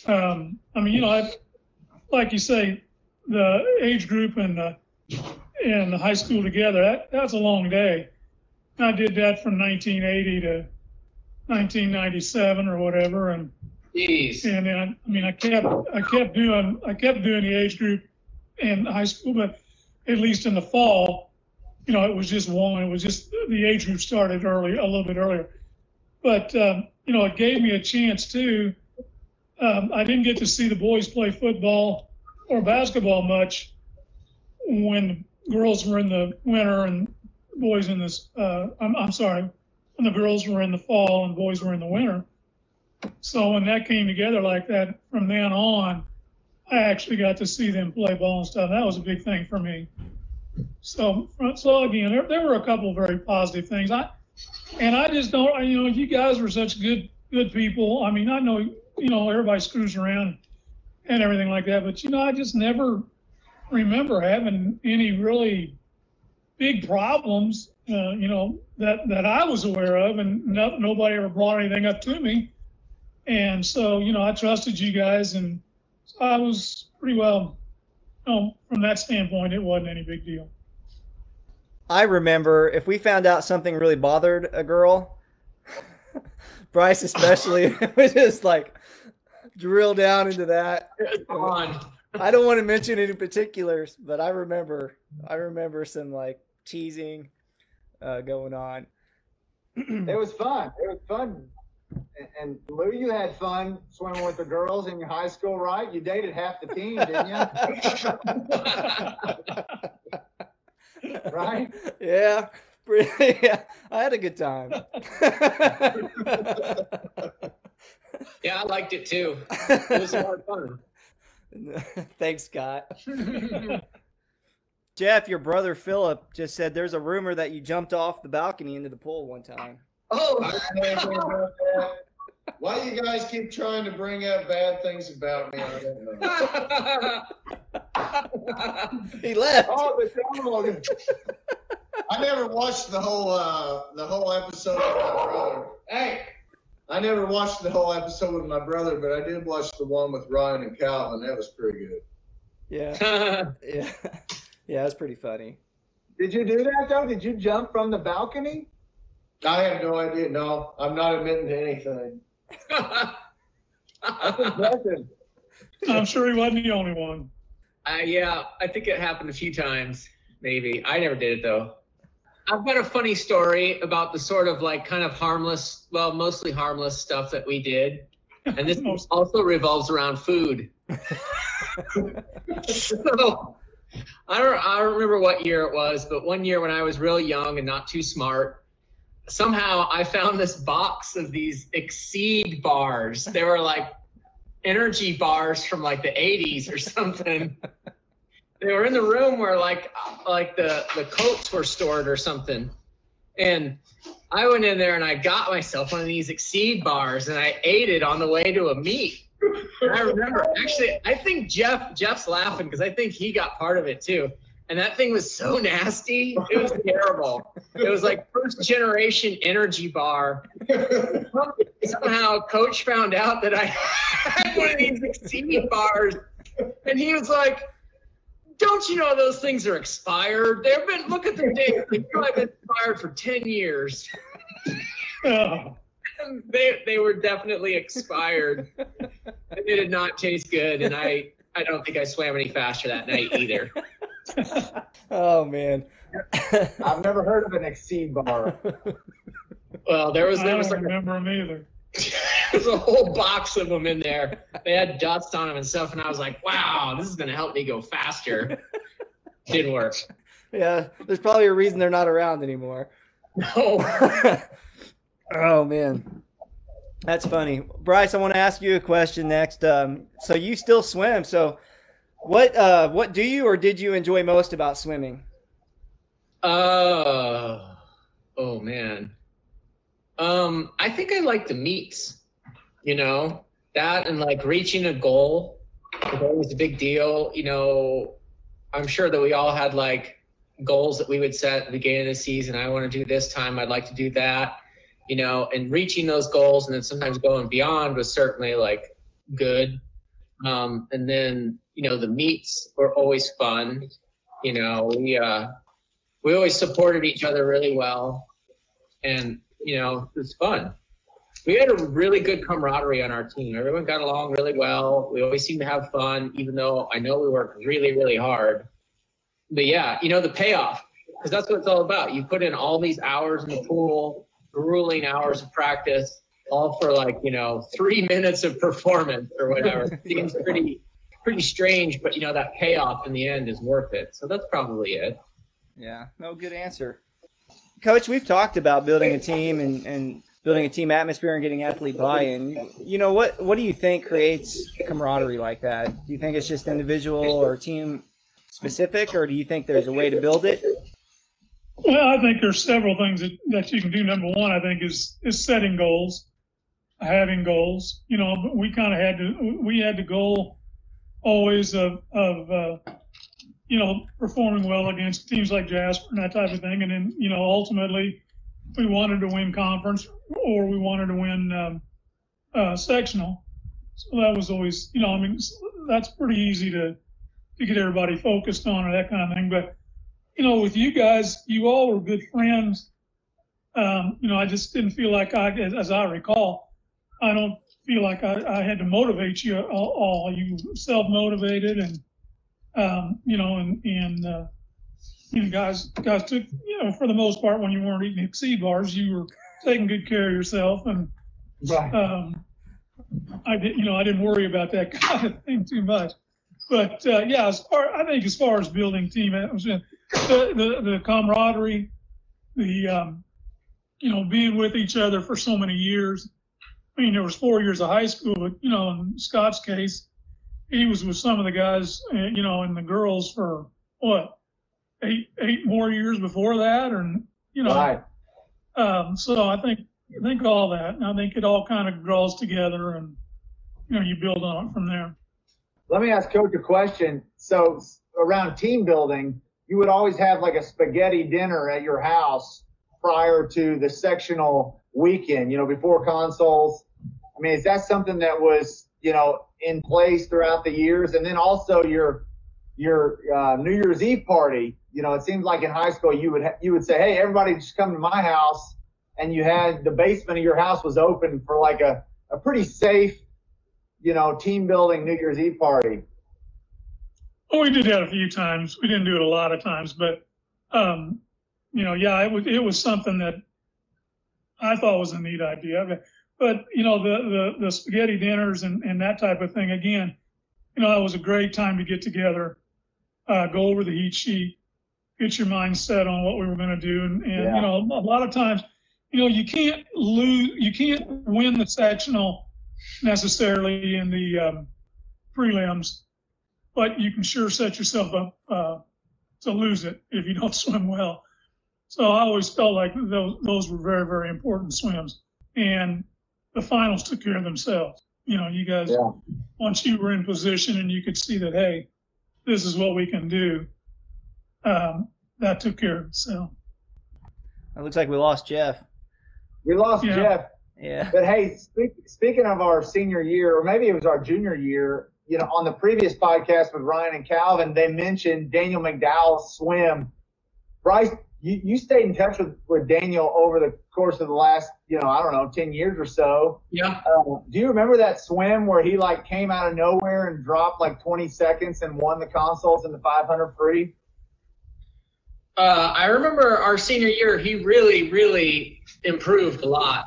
Um, I mean, you know, I, like you say, the age group and the and the high school together, that, that's a long day. I did that from 1980 to 1997 or whatever, and Jeez. and then I mean I kept I kept doing I kept doing the age group in high school, but at least in the fall, you know, it was just one. It was just the age group started early, a little bit earlier, but um, you know, it gave me a chance too. Um, I didn't get to see the boys play football or basketball much when girls were in the winter and boys in this. Uh, I'm, I'm sorry, when the girls were in the fall and boys were in the winter. So when that came together like that, from then on, I actually got to see them play ball and stuff. That was a big thing for me. So, so again, there, there were a couple of very positive things. I, and I just don't, you know, you guys were such good, good people. I mean, I know, you know, everybody screws around and everything like that, but you know, I just never remember having any really big problems, uh, you know, that, that I was aware of, and no, nobody ever brought anything up to me. And so, you know, I trusted you guys, and I was pretty well, you know, from that standpoint, it wasn't any big deal. I remember if we found out something really bothered a girl, Bryce especially, was just like drill down into that. on. I don't want to mention any particulars, but I remember I remember some like teasing uh, going on. It was fun. It was fun. And, and Lou, you had fun swimming with the girls in your high school, right? You dated half the team, didn't you? right? yeah, yeah. I had a good time. Yeah, I liked it too. It was a lot of fun. Thanks, Scott. Jeff, your brother Philip just said there's a rumor that you jumped off the balcony into the pool one time. Oh, Why you guys keep trying to bring up bad things about me? I don't know. He left. Oh, the dog. I never watched the whole uh, the whole episode with my brother. Hey, I never watched the whole episode with my brother, but I did watch the one with Ryan and Calvin. That was pretty good. Yeah, yeah, yeah. That's pretty funny. Did you do that though? Did you jump from the balcony? I have no idea. No, I'm not admitting to anything. That's impressive. I'm sure he wasn't the only one. Uh, yeah, I think it happened a few times, maybe. I never did it though. I've got a funny story about the sort of like kind of harmless, well, mostly harmless stuff that we did. And this also revolves around food. so I don't, I don't remember what year it was, but one year when I was real young and not too smart, somehow I found this box of these Exceed bars. They were like energy bars from like the 80s or something. they were in the room where like like the the coats were stored or something. And I went in there and I got myself one of these Exceed bars and I ate it on the way to a meet. I remember actually I think Jeff Jeff's laughing because I think he got part of it too. And that thing was so nasty. It was terrible. It was like first generation energy bar. Somehow coach found out that I had one of these Exceed bars. And he was like, don't you know those things are expired? They've been look at the date. They've probably been expired for 10 years. Oh, they they were definitely expired. And they did not taste good. And I I don't think I swam any faster that night either. Oh man. I've never heard of an exceed bar. Well, there was I there don't was like a, remember them either. there's a whole box of them in there. They had dust on them and stuff, and I was like, wow, this is gonna help me go faster. Didn't work. Yeah, there's probably a reason they're not around anymore. No. oh man, that's funny, Bryce. I want to ask you a question next. Um, so you still swim? So what uh, what do you or did you enjoy most about swimming? Uh, oh man. Um, I think I like the meets. You know that and like reaching a goal is always a big deal. You know, I'm sure that we all had like goals that we would set at the beginning of the season. I want to do this time. I'd like to do that. You know, and reaching those goals and then sometimes going beyond was certainly like good. Um, and then you know the meets were always fun. You know, we uh, we always supported each other really well, and you know it was fun. We had a really good camaraderie on our team. Everyone got along really well. We always seemed to have fun, even though I know we worked really, really hard. But yeah, you know the payoff because that's what it's all about. You put in all these hours in the pool, grueling hours of practice, all for like you know three minutes of performance or whatever. Seems pretty pretty strange, but you know that payoff in the end is worth it. So that's probably it. Yeah, no good answer. Coach, we've talked about building a team and, and building a team atmosphere and getting athlete buy-in. You, you know what? What do you think creates camaraderie like that? Do you think it's just individual or team specific, or do you think there's a way to build it? Well, I think there's several things that, that you can do. Number one, I think is is setting goals, having goals. You know, we kind of had to we had the goal always of of uh, you know performing well against teams like Jasper and that type of thing, and then you know ultimately we wanted to win conference or we wanted to win um, uh, sectional. So that was always you know I mean that's pretty easy to to get everybody focused on or that kind of thing, but you know, with you guys, you all were good friends. Um, you know, I just didn't feel like I, as, as I recall, I don't feel like I, I had to motivate you all. You self-motivated and, um, you know, and, and, uh, you know, guys, guys took, you know, for the most part, when you weren't eating exceed bars, you were taking good care of yourself. And, Right. um, I did, you know, I didn't worry about that kind of thing too much. But uh, yeah, as far I think as far as building team the the, the camaraderie, the um, you know being with each other for so many years. I mean, there was four years of high school, but you know, in Scott's case, he was with some of the guys, uh, you know, and the girls for what eight eight more years before that, and you know, Right. um, so I think I think all that, and I think it all kind of draws together, and you know, you build on it from there. Let me ask Coach a question. So around team building, you would always have like a spaghetti dinner at your house prior to the sectional weekend, you know, before consoles. I mean, is that something that was, you know, in place throughout the years? And then also your your uh, New Year's Eve party. You know, it seems like in high school you would ha- you would say, "Hey, everybody, just come to my house," and you had the basement of your house was open for like a a pretty safe you know, team building New Year's Eve party. Oh, we did that a few times. We didn't do it a lot of times, but um, you know, yeah, it was it was something that I thought was a neat idea. But, you know, the, the the spaghetti dinners and and that type of thing. Again, you know, that was a great time to get together, uh, go over the heat sheet, get your mind set on what we were going to do, and, and Yeah. you know, a lot of times, you know, you can't lose, you can't win the sectional necessarily in the um, prelims but you can sure set yourself up uh, to lose it if you don't swim well. So I always felt like those those were very very important swims, and the finals took care of themselves. You know, you guys Yeah. once you were in position and you could see that hey, this is what we can do. Um, that took care of itself. It looks like we lost Jeff. We lost Yeah. Jeff, Yeah. but hey, speak, speaking of our senior year, or maybe it was our junior year, you know, on the previous podcast with Ryan and Calvin, they mentioned Daniel McDowell's swim. Bryce, you, you stayed in touch with, with Daniel over the course of the last, you know, I don't know, 10 years or so. Yeah. Uh, do you remember that swim where he like came out of nowhere and dropped like 20 seconds and won the consoles in the 500 free? Uh, I remember our senior year, he really, really improved a lot.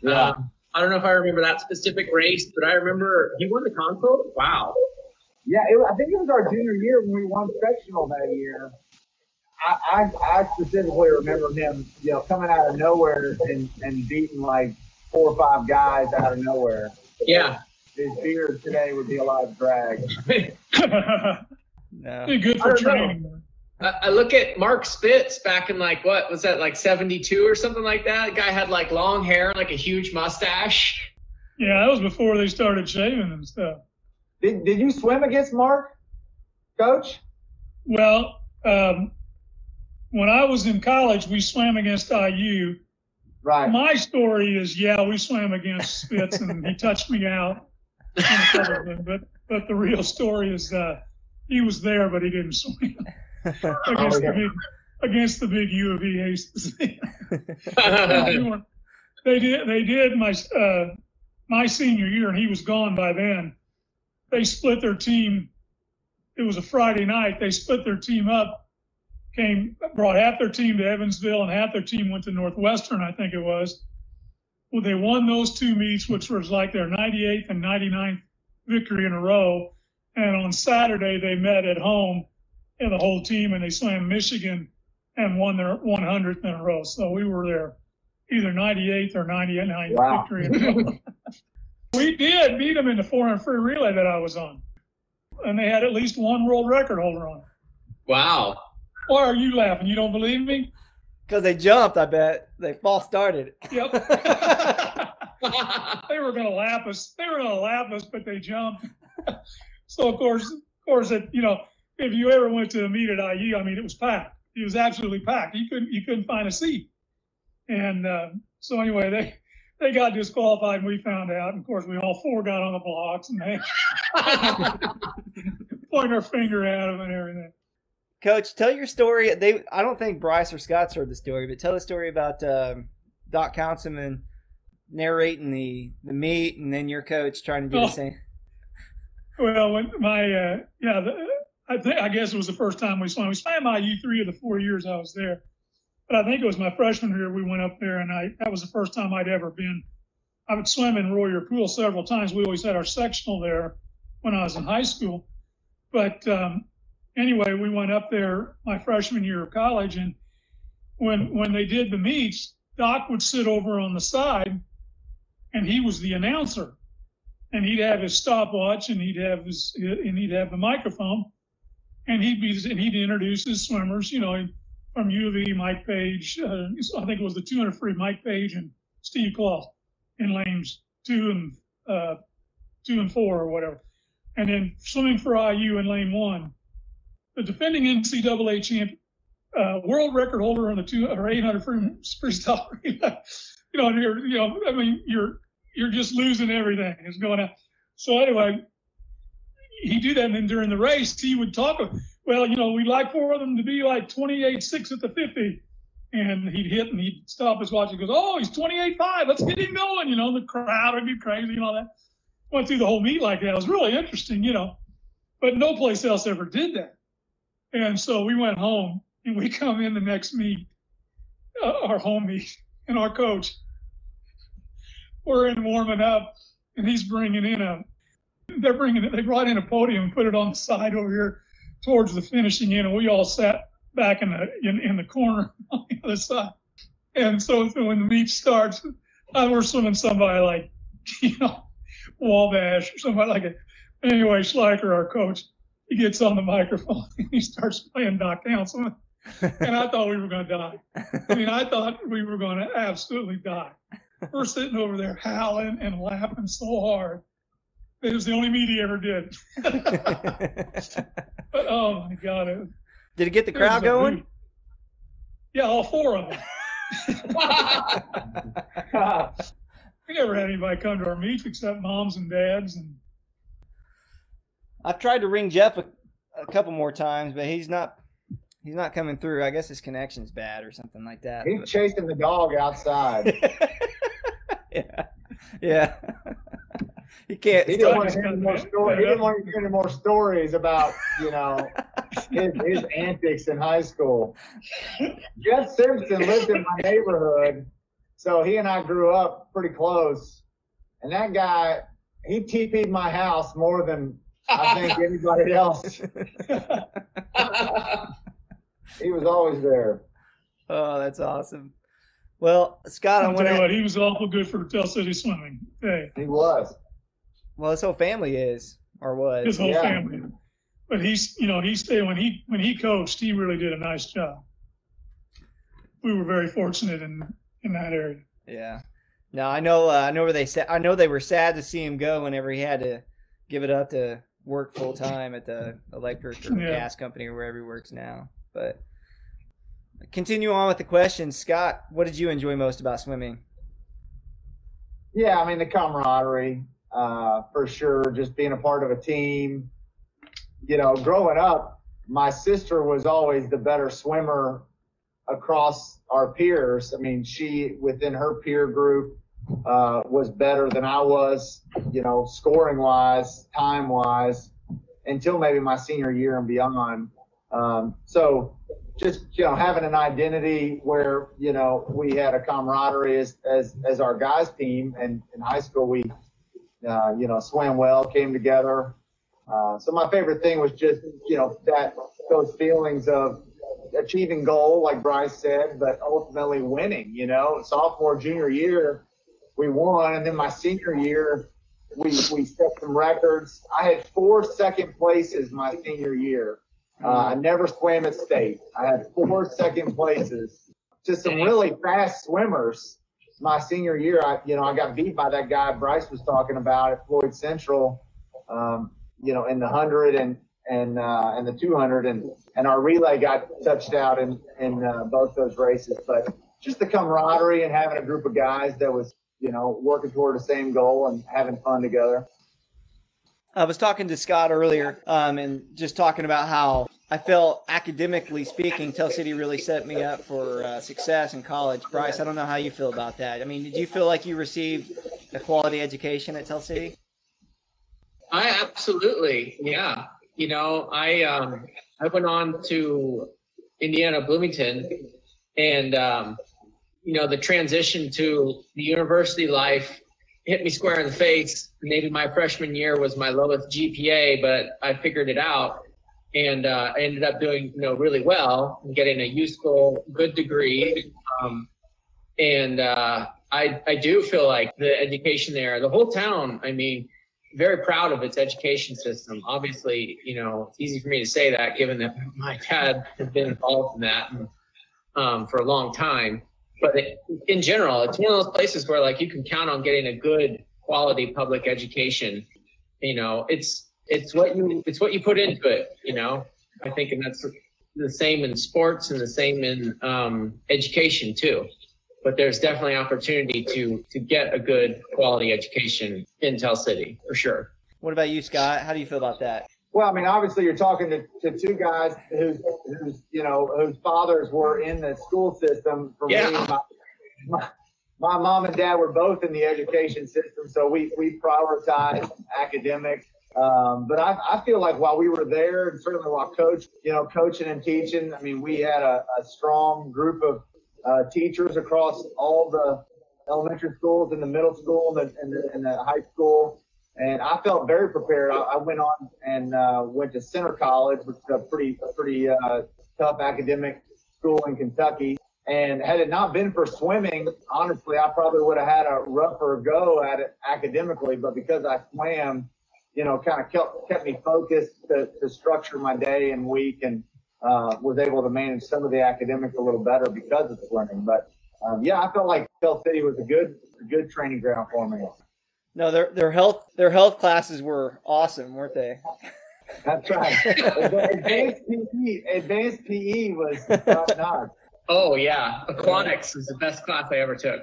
Yeah. Um, I don't know if I remember that specific race, but I remember he won the console. Wow. Yeah, it, I think it was our junior year when we won sectional that year. I, I, I specifically remember him, you know, coming out of nowhere and, and beating like four or five guys out of nowhere. Yeah. His beard today would be a lot of drag. No. Good I for don't training. I I look at Mark Spitz back in like what was that like 72 or something like that? The guy had like long hair, like a huge mustache. Yeah, that was before they started shaving and stuff. Did, did you swim against Mark, coach? Well, um, when I was in college, we swam against IU. Right. My story is, yeah, we swam against Spitz and he touched me out. in a of them, But but the real story is, uh, he was there, but he didn't swim against the big against the big U of E Hastings. They they did they did my uh, my senior year, and he was gone by then. They split their team. It was a Friday night. They split their team up. Came brought half their team to Evansville, and half their team went to Northwestern. I think it was. Well, they won those two meets, which was like their 98th and 99th victory in a row. And on Saturday, they met at home, and the whole team, and they slammed Michigan and won their 100th in a row. So we were their either 98th or 99th Wow. victory in a row. we did beat them in the 400 free relay that I was on. And they had at least one world record holder on. wow. Why are you laughing? You don't believe me? Because they jumped, I bet. They false started. Yep. they were going to lap us. They were going to lap us, but they jumped. so of course, of course, it, you know, if you ever went to a meet at IU, I mean, it was packed. It was absolutely packed. You couldn't, you couldn't find a seat. And uh, so anyway, they they got disqualified, and we found out. And of course, we all four got on the blocks, and they point our finger at them and everything. Coach, tell your story. They, I don't think Bryce or Scott's heard the story, but tell the story about um, Doc Counsilman narrating the the meet, and then your coach trying to do Oh. the same. Well, when my uh, yeah, the, I think I guess it was the first time we swam. We swam IU three of the four years I was there, but I think it was my freshman year we went up there, and I that was the first time I'd ever been. I would swim in Royer Pool several times. We always had our sectional there when I was in high school, but um, anyway, we went up there my freshman year of college, and when when they did the meets, Doc would sit over on the side, and he was the announcer. And he'd have his stopwatch and he'd have his and he'd have the microphone and he'd be and he'd introduce his swimmers you know from U of E Mike Page uh, I think it was the 200 free Mike Page and Steve Claus in lanes two and uh, two and four or whatever. And then swimming for IU in lane one the defending NCAA champion uh, world record holder on the two or 800 free freestyle you know you're, you know I mean you're you're just losing everything. It's going out. So anyway, he do that, and then during the race, he would talk. Well, you know, we'd like for them to be like 28-6 at the 50. And he'd hit and he'd stop his watch and goes, Oh, he's 28-5. Let's get him going. You know, the crowd would be crazy and all that. Went through the whole meet like that. It was really interesting, you know. But no place else ever did that. And so we went home and we come in the next meet, uh, our home meet, and our coach, we're in warming up and he's bringing in a they're bringing it they brought in a podium put it on the side over here towards the finishing end and we all sat back in the in, in the corner on the other side. And so when the meet starts I we're swimming somebody like you know wabash or somebody like it. Anyway schleicher our coach he gets on the microphone and he starts playing doc counsilman and i thought we were going to die i mean i thought we were going to absolutely die we're sitting over there howling and laughing so hard. It was the only meet he ever did. But oh my god, it, Did it get the it crowd going? hoot. Yeah, all four of them. We never had anybody come to our meets except moms and dads, and I've tried to ring Jeff a, a couple more times, but he's not. He's not coming through. I guess his connection's bad or something like that. He's but- chasing the dog outside. yeah, yeah. he can't. He didn't want to hear any more stories. He didn't want to hear any more stories about, you know, his, his antics in high school. Jeff Simpson lived in my neighborhood, So he and I grew up pretty close, and that guy he TP'd my house more than I think anybody else. he was always there. Oh, that's awesome. Well, Scott, I I'll want tell you what, he was awful good for Tell City Swimming. Hey, He was. Well, his whole family is or was. his whole Yeah. family. But he's, you know, he stayed when he when he coached, he really did a nice job. We were very fortunate in in that area. Yeah. No, I know. Uh, I know where they sa- I know they were sad to see him go whenever he had to give it up to work full time at the electric or Yeah. gas company or wherever he works now. But continue on with the questions, Scott. What did you enjoy most about swimming? Yeah, I mean the camaraderie, uh, for sure. Just being a part of a team. You know, growing up, my sister was always the better swimmer across our peers. I mean, she within her peer group uh, was better than I was. You know, scoring wise, time wise, until maybe my senior year and beyond. Um, so just you know having an identity where you know we had a camaraderie as as, as our guys team and in high school we uh, you know swam well came together uh, so my favorite thing was just you know that those feelings of achieving goal like Bryce said but ultimately winning you know sophomore junior year we won and then my senior year we we set some records I had four second places my senior year uh, I never swam at state. I had four second places to some really fast swimmers. My senior year, I you know I got beat by that guy Bryce was talking about at Floyd Central. Um, you know, in the hundred and and uh, and the two hundred, and and our relay got touched out in in uh, both those races. But just the camaraderie and having a group of guys that was you know working toward the same goal and having fun together. I was talking to Scott earlier, um, and just talking about how I felt academically speaking, Tell City really set me up for uh, success in college. Bryce, I don't know how you feel about that. I mean, did you feel like you received a quality education at Tell City? I absolutely, yeah. You know, I um, I went on to Indiana Bloomington, and um, you know the transition to the university life hit me square in the face. Maybe my freshman year was my lowest GPA, but I figured it out, and uh, I ended up doing you know really well, and getting a useful, good degree. Um, and uh, I I do feel like the education there, the whole town. I mean very proud of its education system. Obviously, you know, it's easy for me to say that given that my dad has been involved in that um, for a long time. But in general, it's one of those places where like you can count on getting a good quality public education. You know, it's it's what you it's what you put into it. You know, I think, and that's the same in sports and the same in um, education too but there's definitely opportunity to to get a good quality education in Tell City for sure. What about you, Scott? How do you feel about that? Well, I mean, obviously, you're talking to, to two guys whose, whose, you know, whose fathers were in the school system. For Yeah. me, my, my, my mom and dad were both in the education system, so we we prioritize academics. Um, but I, I feel like while we were there, and certainly while coach, you know, coaching and teaching, I mean, we had a, a strong group of uh, teachers across all the elementary schools and the middle school and the, and the, and the high school and I felt very prepared. I, I went on and uh, went to Centre College, which is a pretty a pretty uh, tough academic school in Kentucky. And had it not been for swimming, honestly, I probably would have had a rougher go at it academically. But because I swam, you know, kind of kept kept me focused to, to structure my day and week, and uh, was able to manage some of the academics a little better because of swimming. But um, yeah, I felt like Tell City was a good a good training ground for me. No, their their health their health classes were awesome, weren't they? That's right. advanced PE, advanced PE was top notch. Oh yeah, aquatics was the best class I ever took.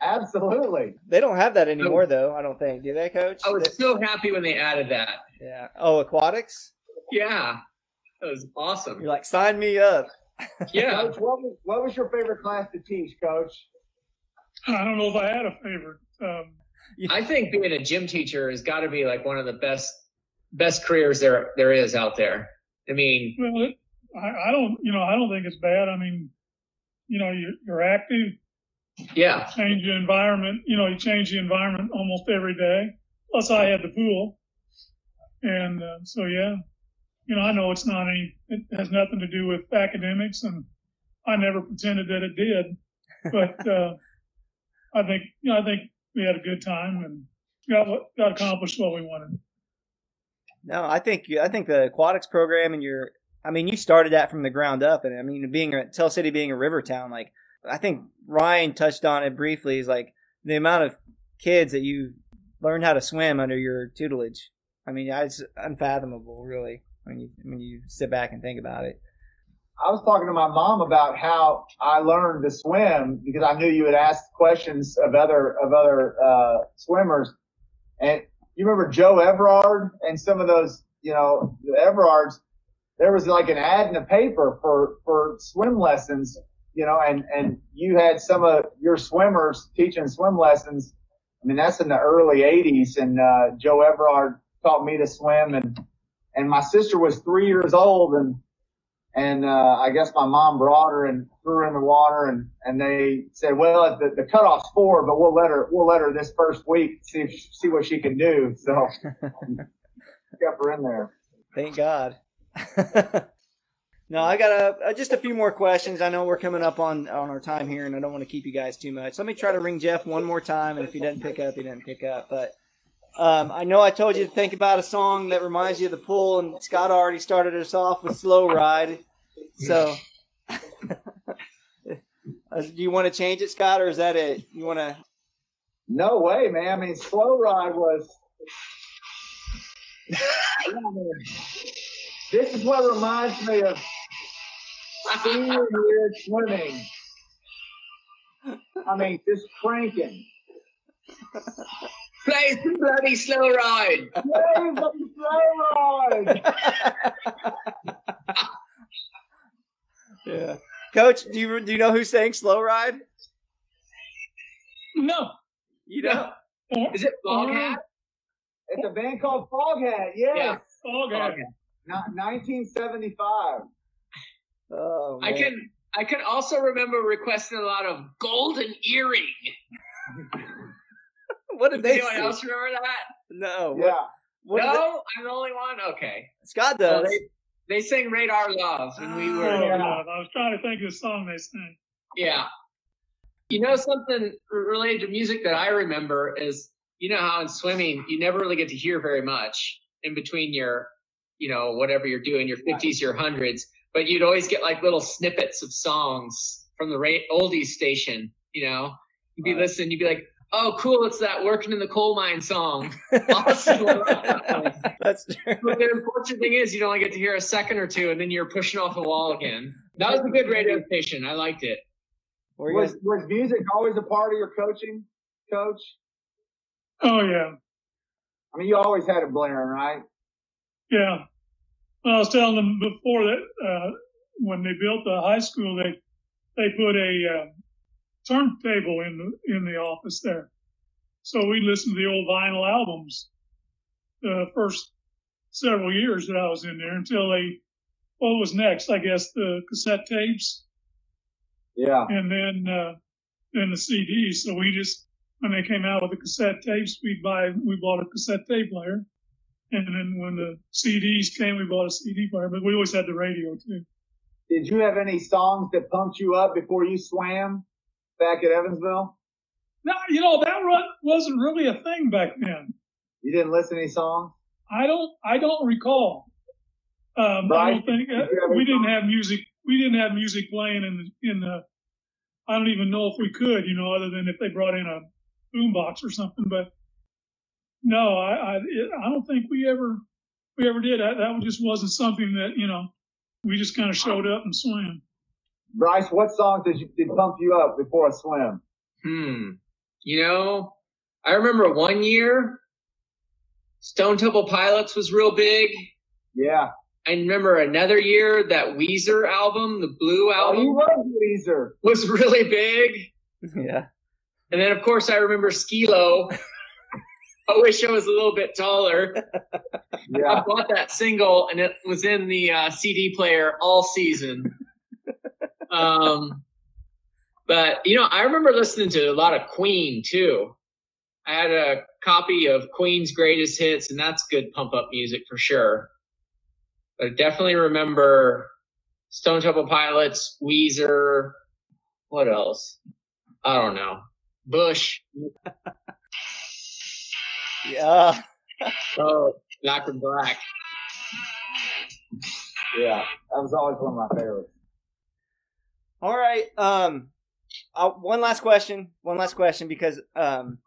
Absolutely. They don't have that anymore, though. I don't think. Do they, Coach? I was so happy when they added that. Yeah. Oh, aquatics. Yeah, that was awesome. You're like, sign me up. Yeah, Coach, what was, what was your favorite class to teach, Coach? I don't know if I had a favorite. Um, I think being a gym teacher has got to be like one of the best best careers there there is out there. I mean, well, it, I, I don't, you know, I don't think it's bad. I mean, you know, you're, you're active. Yeah. change the environment. You know, you change the environment almost every day. Plus, I had the pool, and uh, so yeah, you know, I know it's not any. It has nothing to do with academics, and I never pretended that it did. But uh, I think, you know, I think we had a good time and got got accomplished what we wanted. No, I think I think the aquatics program and your I mean you started that from the ground up and I mean being a Tell City being a river town like I think Ryan touched on it briefly is like the amount of kids that you learned how to swim under your tutelage. I mean it's unfathomable really when you when you sit back and think about it. I was talking to my mom about how I learned to swim because I knew you would ask questions of other of other uh, swimmers, and you remember Joe Everard and some of those, you know, the Everards. There was like an ad in the paper for for swim lessons, you know, and and you had some of your swimmers teaching swim lessons. I mean, that's in the early '80s, and uh, Joe Everard taught me to swim, and and my sister was three years old, and and uh, I guess my mom brought her and threw her in the water, and and they said, well, the, the cutoff's four, but we'll let her we'll let her this first week see if, see what she can do. So kept her in there. Thank God. no, I got a, uh, just a few more questions. I know we're coming up on on our time here, and I don't want to keep you guys too much. Let me try to ring Jeff one more time, and if he doesn't pick up, he doesn't pick up. But um, I know I told you to think about a song that reminds you of the pool, and Scott already started us off with "Slow Ride." So, uh, do you want to change it, Scott, or is that it? You want to? No way, man. I mean, slow ride was. this is what reminds me of senior year swimming. I mean, just cranking. Play some bloody slow ride. Play some slow ride. yeah, Coach, do you do you know who's saying "Slow Ride"? No, You know. Is it Foghat? It's a band called Foghat. Yes. Yeah. okay. Foghat. Not 1975. Oh, I can I can also remember requesting a lot of golden earring. What did they Anyone sing? else remember that? No. What, Yeah. what did no, I'm the only one. Okay. they- Scott Well, does. they they sang Radar Love, and we were. Oh, Yeah. I was trying to think of the song they sang. yeah. You know something related to music that I remember is you know how in swimming you never really get to hear very much in between your you know whatever you're doing your 50s your hundreds, but you'd always get like little snippets of songs from the ra- oldies station. You know, you'd be Right. listening, you'd be like. Oh, cool! It's that "Working in the Coal Mine" song. Awesome. That's true. But the unfortunate thing is, you don't only get to hear a second or two, and then you're pushing off the wall again. That was a good radio station. I liked it. Was, was music always a part of your coaching, coach? Oh yeah, I mean, you always had it blaring, right? yeah. Well, I was telling them before that uh, when they built the high school, they they put a uh, turntable in the in the office there, so we listened to the old vinyl albums the first several years that I was in there until they. What was next? I guess the cassette tapes. Yeah. and then uh, then the CDs. So we just when they came out with the cassette tapes, we'd buy we bought a cassette tape player, and then when the CDs came, we bought a CD player. But we always had the radio too. Did you have any songs that pumped you up before you swam back at Evansville? No, you know that run wasn't really a thing back then. You didn't listen to any songs? I don't I don't recall. Um, I don't think have we didn't have music. We didn't have music playing in the in the. I don't even know if we could, you know, other than if they brought in a boombox or something. But no, I I, it, I don't think we ever we ever did. That, that just wasn't something that you know. We just kind of showed up and swam. Bryce, what songs did you did pump you up before a swim? Hmm. You know, I remember one year, Stone Temple Pilots was real big. Yeah. I remember another year that Weezer album, the Blue Oh, you album, love Weezer. was really big. yeah. And then, of course, I remember Skee-Lo. I wish I was a little bit taller. Yeah. I bought that single and it was in the uh, CD player all season. Um, But you know, I remember listening to a lot of Queen too. I had a copy of Queen's greatest hits, and that's good pump up music for sure. But I definitely remember Stone Temple Pilots, Weezer, what else? I don't know. Bush. Yeah. Oh, Back in Black. Yeah, that was always one of my favorites. All right. Um, uh, one last question. One last question because um,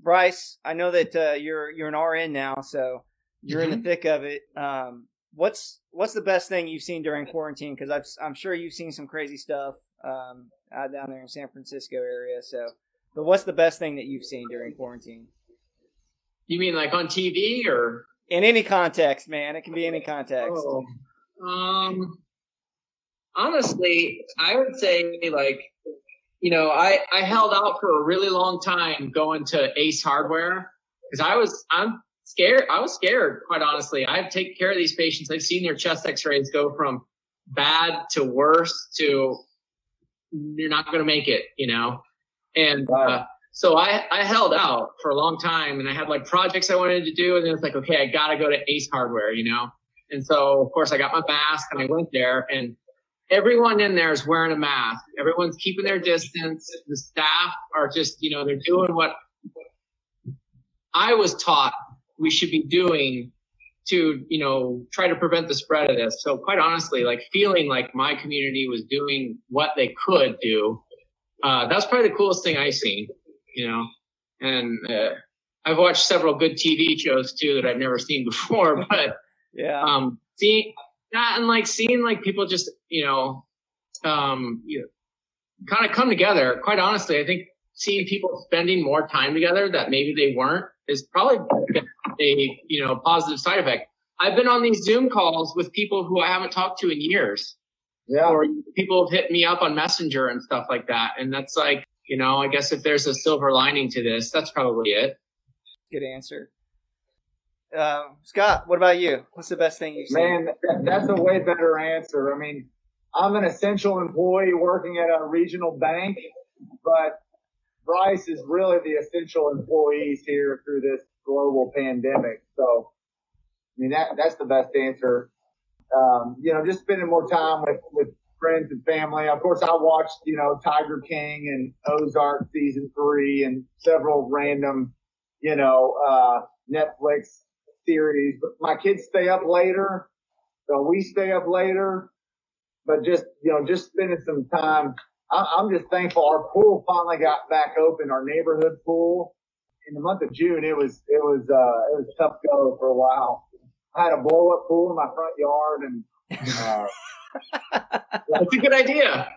Bryce, I know that uh, you're you're an RN now, so you're in the thick of it. Um, what's what's the best thing you've seen during quarantine? Because I'm sure you've seen some crazy stuff um, out down there in San Francisco area. So, but what's the best thing that you've seen during quarantine? You mean like on TV or? In any context, man. It can be any context. Oh, um, honestly, I would say like, you know, I, I held out for a really long time going to Ace Hardware because I was, I'm scared. I was scared, quite honestly. I've taken care of these patients. I've seen their chest x-rays go from bad to worse to you're not going to make it, you know? And, uh, so I, I held out for a long time and I had like projects I wanted to do. And then it's like, okay, I got to go to Ace Hardware, you know? And so, of course, I got my mask and I went there and everyone in there is wearing a mask. Everyone's keeping their distance. The staff are just, you know, they're doing what I was taught we should be doing to, you know, try to prevent the spread of this. So quite honestly, like feeling like my community was doing what they could do. Uh, that's probably the coolest thing I've seen, you know, and, uh, I've watched several good TV shows too that I've never seen before, but yeah, um, seeing that and like seeing like people just, you know, um, you know, kind of come together. Quite honestly, I think seeing people spending more time together that maybe they weren't is probably a you know positive side effect. I've been on these Zoom calls with people who I haven't talked to in years. Yeah. Or people have hit me up on Messenger and stuff like that. And that's like, you know, I guess if there's a silver lining to this, that's probably it. Good answer. Uh, Scott, what about you? What's the best thing you've seen? Man, that's a way better answer. I mean, I'm an essential employee working at a regional bank, but Bryce is really the essential employees here through this global pandemic. So, I mean, that, that's the best answer. Um, you know, just spending more time with, with friends and family. Of course, I watched, you know, Tiger King and Ozark season three and several random, you know, uh, Netflix series, but my kids stay up later. So we stay up later, but just, you know, just spending some time. I'm just thankful our pool finally got back open, our neighborhood pool. In the month of June, it was, it was, uh, it was tough go for a while. I had a blow up pool in my front yard and, uh, that's a good idea.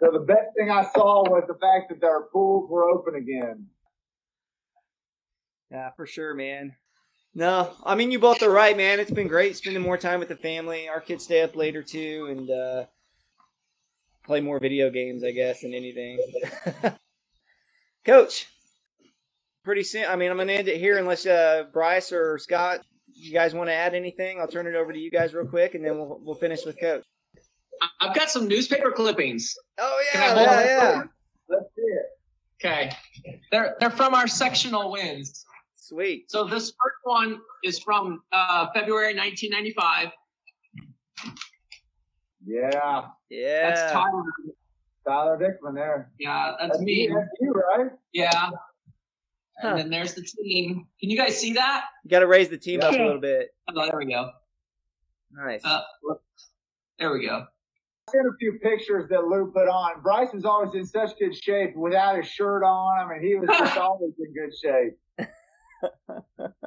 So the best thing I saw was the fact that our pools were open again. Yeah, for sure, man. No, I mean you both are right, man. It's been great spending more time with the family. Our kids stay up later too, and uh, play more video games, I guess, than anything. Coach, pretty soon. I mean, I'm gonna end it here unless uh, Bryce or Scott, you guys want to add anything. I'll turn it over to you guys real quick, and then we'll we'll finish with Coach. I've got some newspaper clippings. Oh yeah, yeah, yeah. Let's see it. Okay. They're they're from our sectional wins. Sweet. So this first one is from uh, February 1995. Yeah. Yeah. That's Tyler. Tyler Dickman there. Yeah, that's me. you, That's you, right? Yeah. Huh. And then there's the team. Can you guys see that? You got to raise the team up a little bit. Oh, there we go. Nice. Uh, there we go. I sent a few pictures that Lou put on. Bryce was always in such good shape without his shirt on. I mean, he was just always in good shape.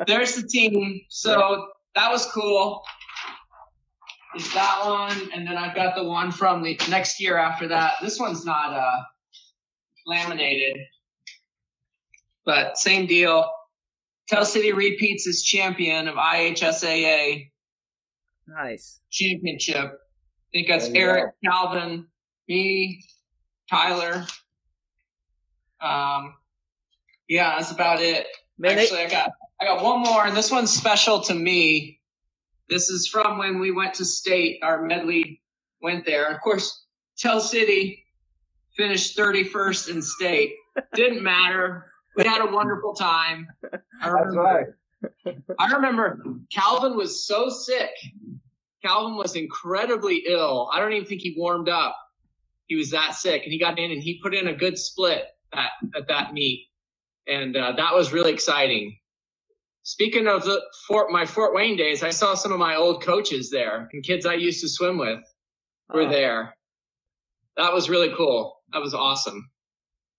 There's the team. So that was cool. Is that one, and then I've got the one from the next year after that. This one's not uh, laminated, but same deal. Tell City repeats as champion of IHSAA nice. championship. I think that's you Eric, Calvin, me, Tyler. Um, yeah, that's about it. Man, they, Actually, I got I got one more, and this one's special to me. This is from when we went to state. Our medley went there. Of course, Tell City finished 31st in state. Didn't matter. We had a wonderful time. I That's remember, right. I remember Calvin was so sick. Calvin was incredibly ill. I don't even think he warmed up. He was that sick, and he got in and he put in a good split at, at that meet, and uh, that was really exciting. Speaking of the Fort, my Fort Wayne days, I saw some of my old coaches there and kids I used to swim with were Oh. there. That was really cool. That was awesome.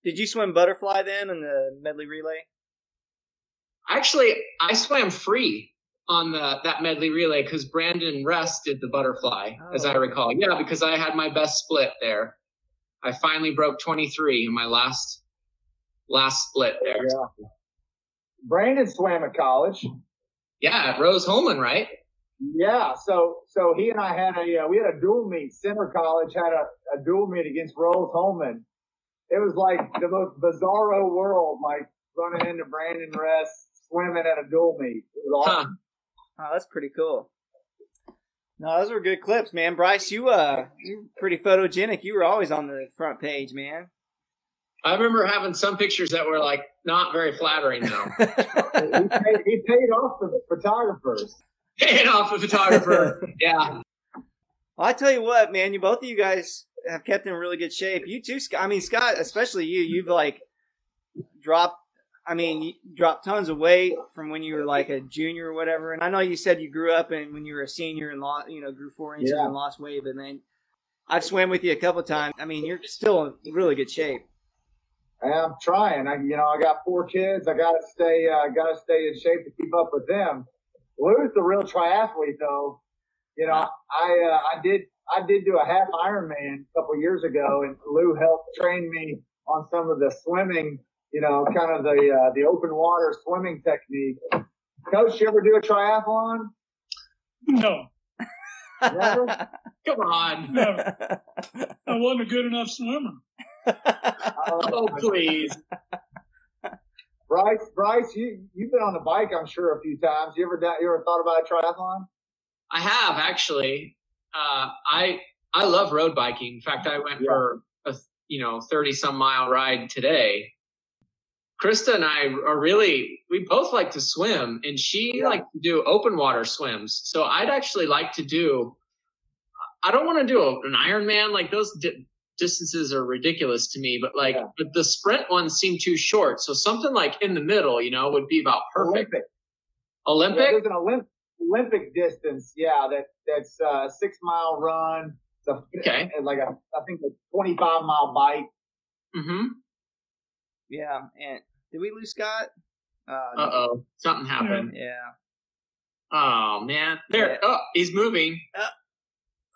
Did you swim butterfly then in the medley relay? Actually, I swam free on the that medley relay because Brandon Rest did the butterfly, as I Oh. recall. Yeah, because I had my best split there. I finally broke 23 in my last last split there. Yeah. Brandon swam at college. Yeah, at Rose-Hulman, right? Yeah, so so he and I had a uh, we had a dual meet. Centre College had a, a dual meet against Rose-Hulman. It was like the most bizarro world, like running into Brandon Rest swimming at a dual meet. It was Huh. Oh, that's pretty cool. No, those were good clips, man. Bryce, you uh, you're pretty photogenic. You were always on the front page, man. I remember having some pictures that were like not very flattering though. he, paid, he paid off the photographers. Paid off the photographer. Yeah. Well, I tell you what, man, you both of you guys have kept in really good shape. You too, Scott. I mean, Scott, especially you. You've like dropped. I mean, you dropped tons of weight from when you were like a junior or whatever. And I know you said you grew up and when you were a senior and lost, you know, grew four inches Yeah. and lost weight. But then I've swam with you a couple times. I mean, you're still in really good shape. I'm trying. I, you know, I got four kids. I gotta stay, uh, gotta stay in shape to keep up with them. Lou's the real triathlete though. You know, I, uh, I did, I did do a half Ironman a couple years ago and Lou helped train me on some of the swimming, you know, kind of the, uh, the open water swimming technique. Coach, you ever do a triathlon? No, Never? Come on. never. I wasn't a good enough swimmer. Oh please. Bryce, Bryce, you, you've been on the bike, I'm sure, a few times. You ever, you ever thought about a triathlon? I have actually. Uh, I I love road biking. In fact, I went Yeah. for a you know thirty some mile ride today. Krista and I are really we both like to swim, and she Yeah. likes to do open water swims. So I'd actually like to do. I don't want to do a, an Ironman like those distances are ridiculous to me, but like Yeah. but the sprint ones seem too short. So something like in the middle, you know, would be about perfect. Olympic. Olympic. Yeah, there's an Olymp- Olympic distance. Yeah, that that's a six mile run. It's a, Okay. and like a I think a 25 mile bike. mm-hmm. yeah. And did we lose Scott? Uh, no. Uh oh, something happened. Yeah. Oh man, there. Yeah. Oh, he's moving.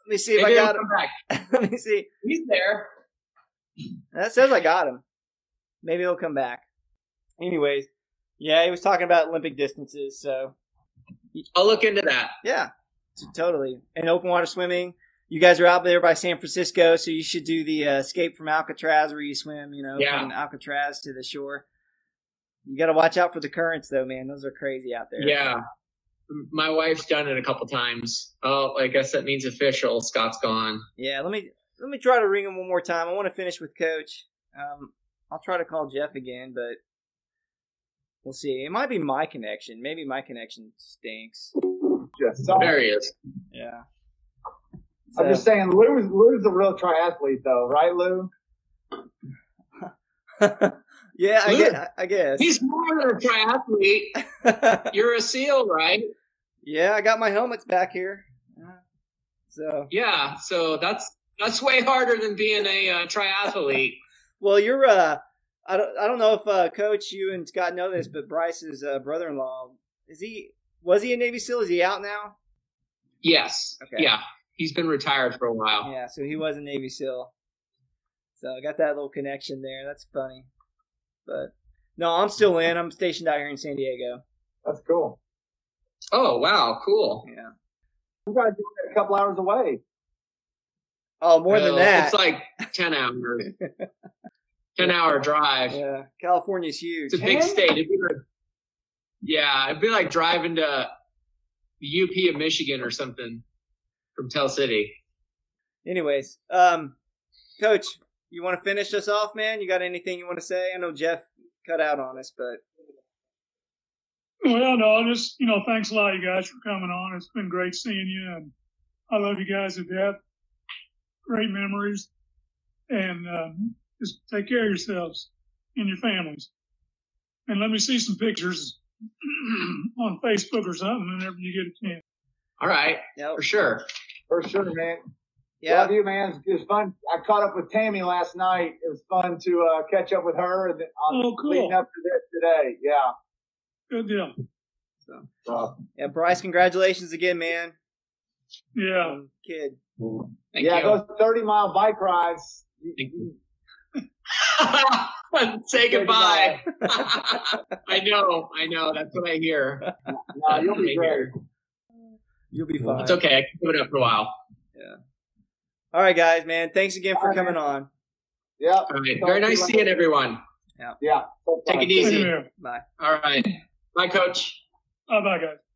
Let me see if Maybe I got him. back. Let me see. He's there. That says I got him. Maybe he'll come back. Anyways, yeah, he was talking about Olympic distances, so I'll look into that. yeah, totally. And open water swimming. You guys are out there by San Francisco, so you should do the uh, escape from Alcatraz, where you swim, you know, Yeah. from Alcatraz to the shore. You got to watch out for the currents, though, man. Those are crazy out there. Yeah. M- My wife's done it a couple times. Oh, I guess that means official. Scott's gone. Yeah, let me let me try to ring him one more time. I want to finish with Coach. Um, I'll try to call Jeff again, but we'll see. It might be my connection. Maybe my connection stinks. Just There he is. Yeah. I'm just saying, Lou's Lou's a real triathlete though, right, Lou? yeah, I Luke, guess. I guess. He's more than a triathlete. You're a SEAL, right? Yeah, I got my helmets back here. So, Yeah. So that's that's way harder than being a uh, triathlete. well, you're. Uh, I don't. I don't know if uh, Coach, you and Scott know this, but Bryce's uh, brother-in-law is he? Was he a Navy SEAL? Is he out now? Yes. Okay. Yeah. He's been retired for a while. Yeah, so he was a Navy SEAL. So I got that little connection there. That's funny. But no, I'm still in. I'm stationed out here in San Diego. That's cool. Oh wow, cool. Yeah. You guys are a couple hours away. Oh, more than that. It's like ten hours. ten hour drive. yeah, California's huge. It's a big Ten? state. It'd be like, yeah, it'd be like driving to the UP of Michigan or something from Tell City. Anyways, um, Coach, you want to finish us off, man? You got anything you want to say? I know Jeff cut out on us, but Well, no, just, you know, thanks a lot, you guys, for coming on. It's been great seeing you, and I love you guys to death. Great memories. And um, just take care of yourselves and your families. And let me see some pictures on Facebook or something whenever you get a chance. All right, yeah, for sure. For sure, man. yeah. Love you, man. It was fun. I caught up with Tammy last night. It was fun to uh, catch up with her and on Oh, cool. leading up to this today. Yeah. Good deal. So, Yeah, Bryce, congratulations again, man. Yeah. Um, kid. Thank yeah, you. those 30 mile bike rides. Thank you- Say goodbye. I know, I know. That's what I hear. No, you'll be great. You'll be fine. It's okay. I can give it up for a while. Yeah. All right, guys, man. Thanks again for All right, coming man. on. Yeah. All right. Very nice seeing everyone. Yeah. Yeah. Take it easy. Bye. All right. Bye, coach. Bye bye, guys.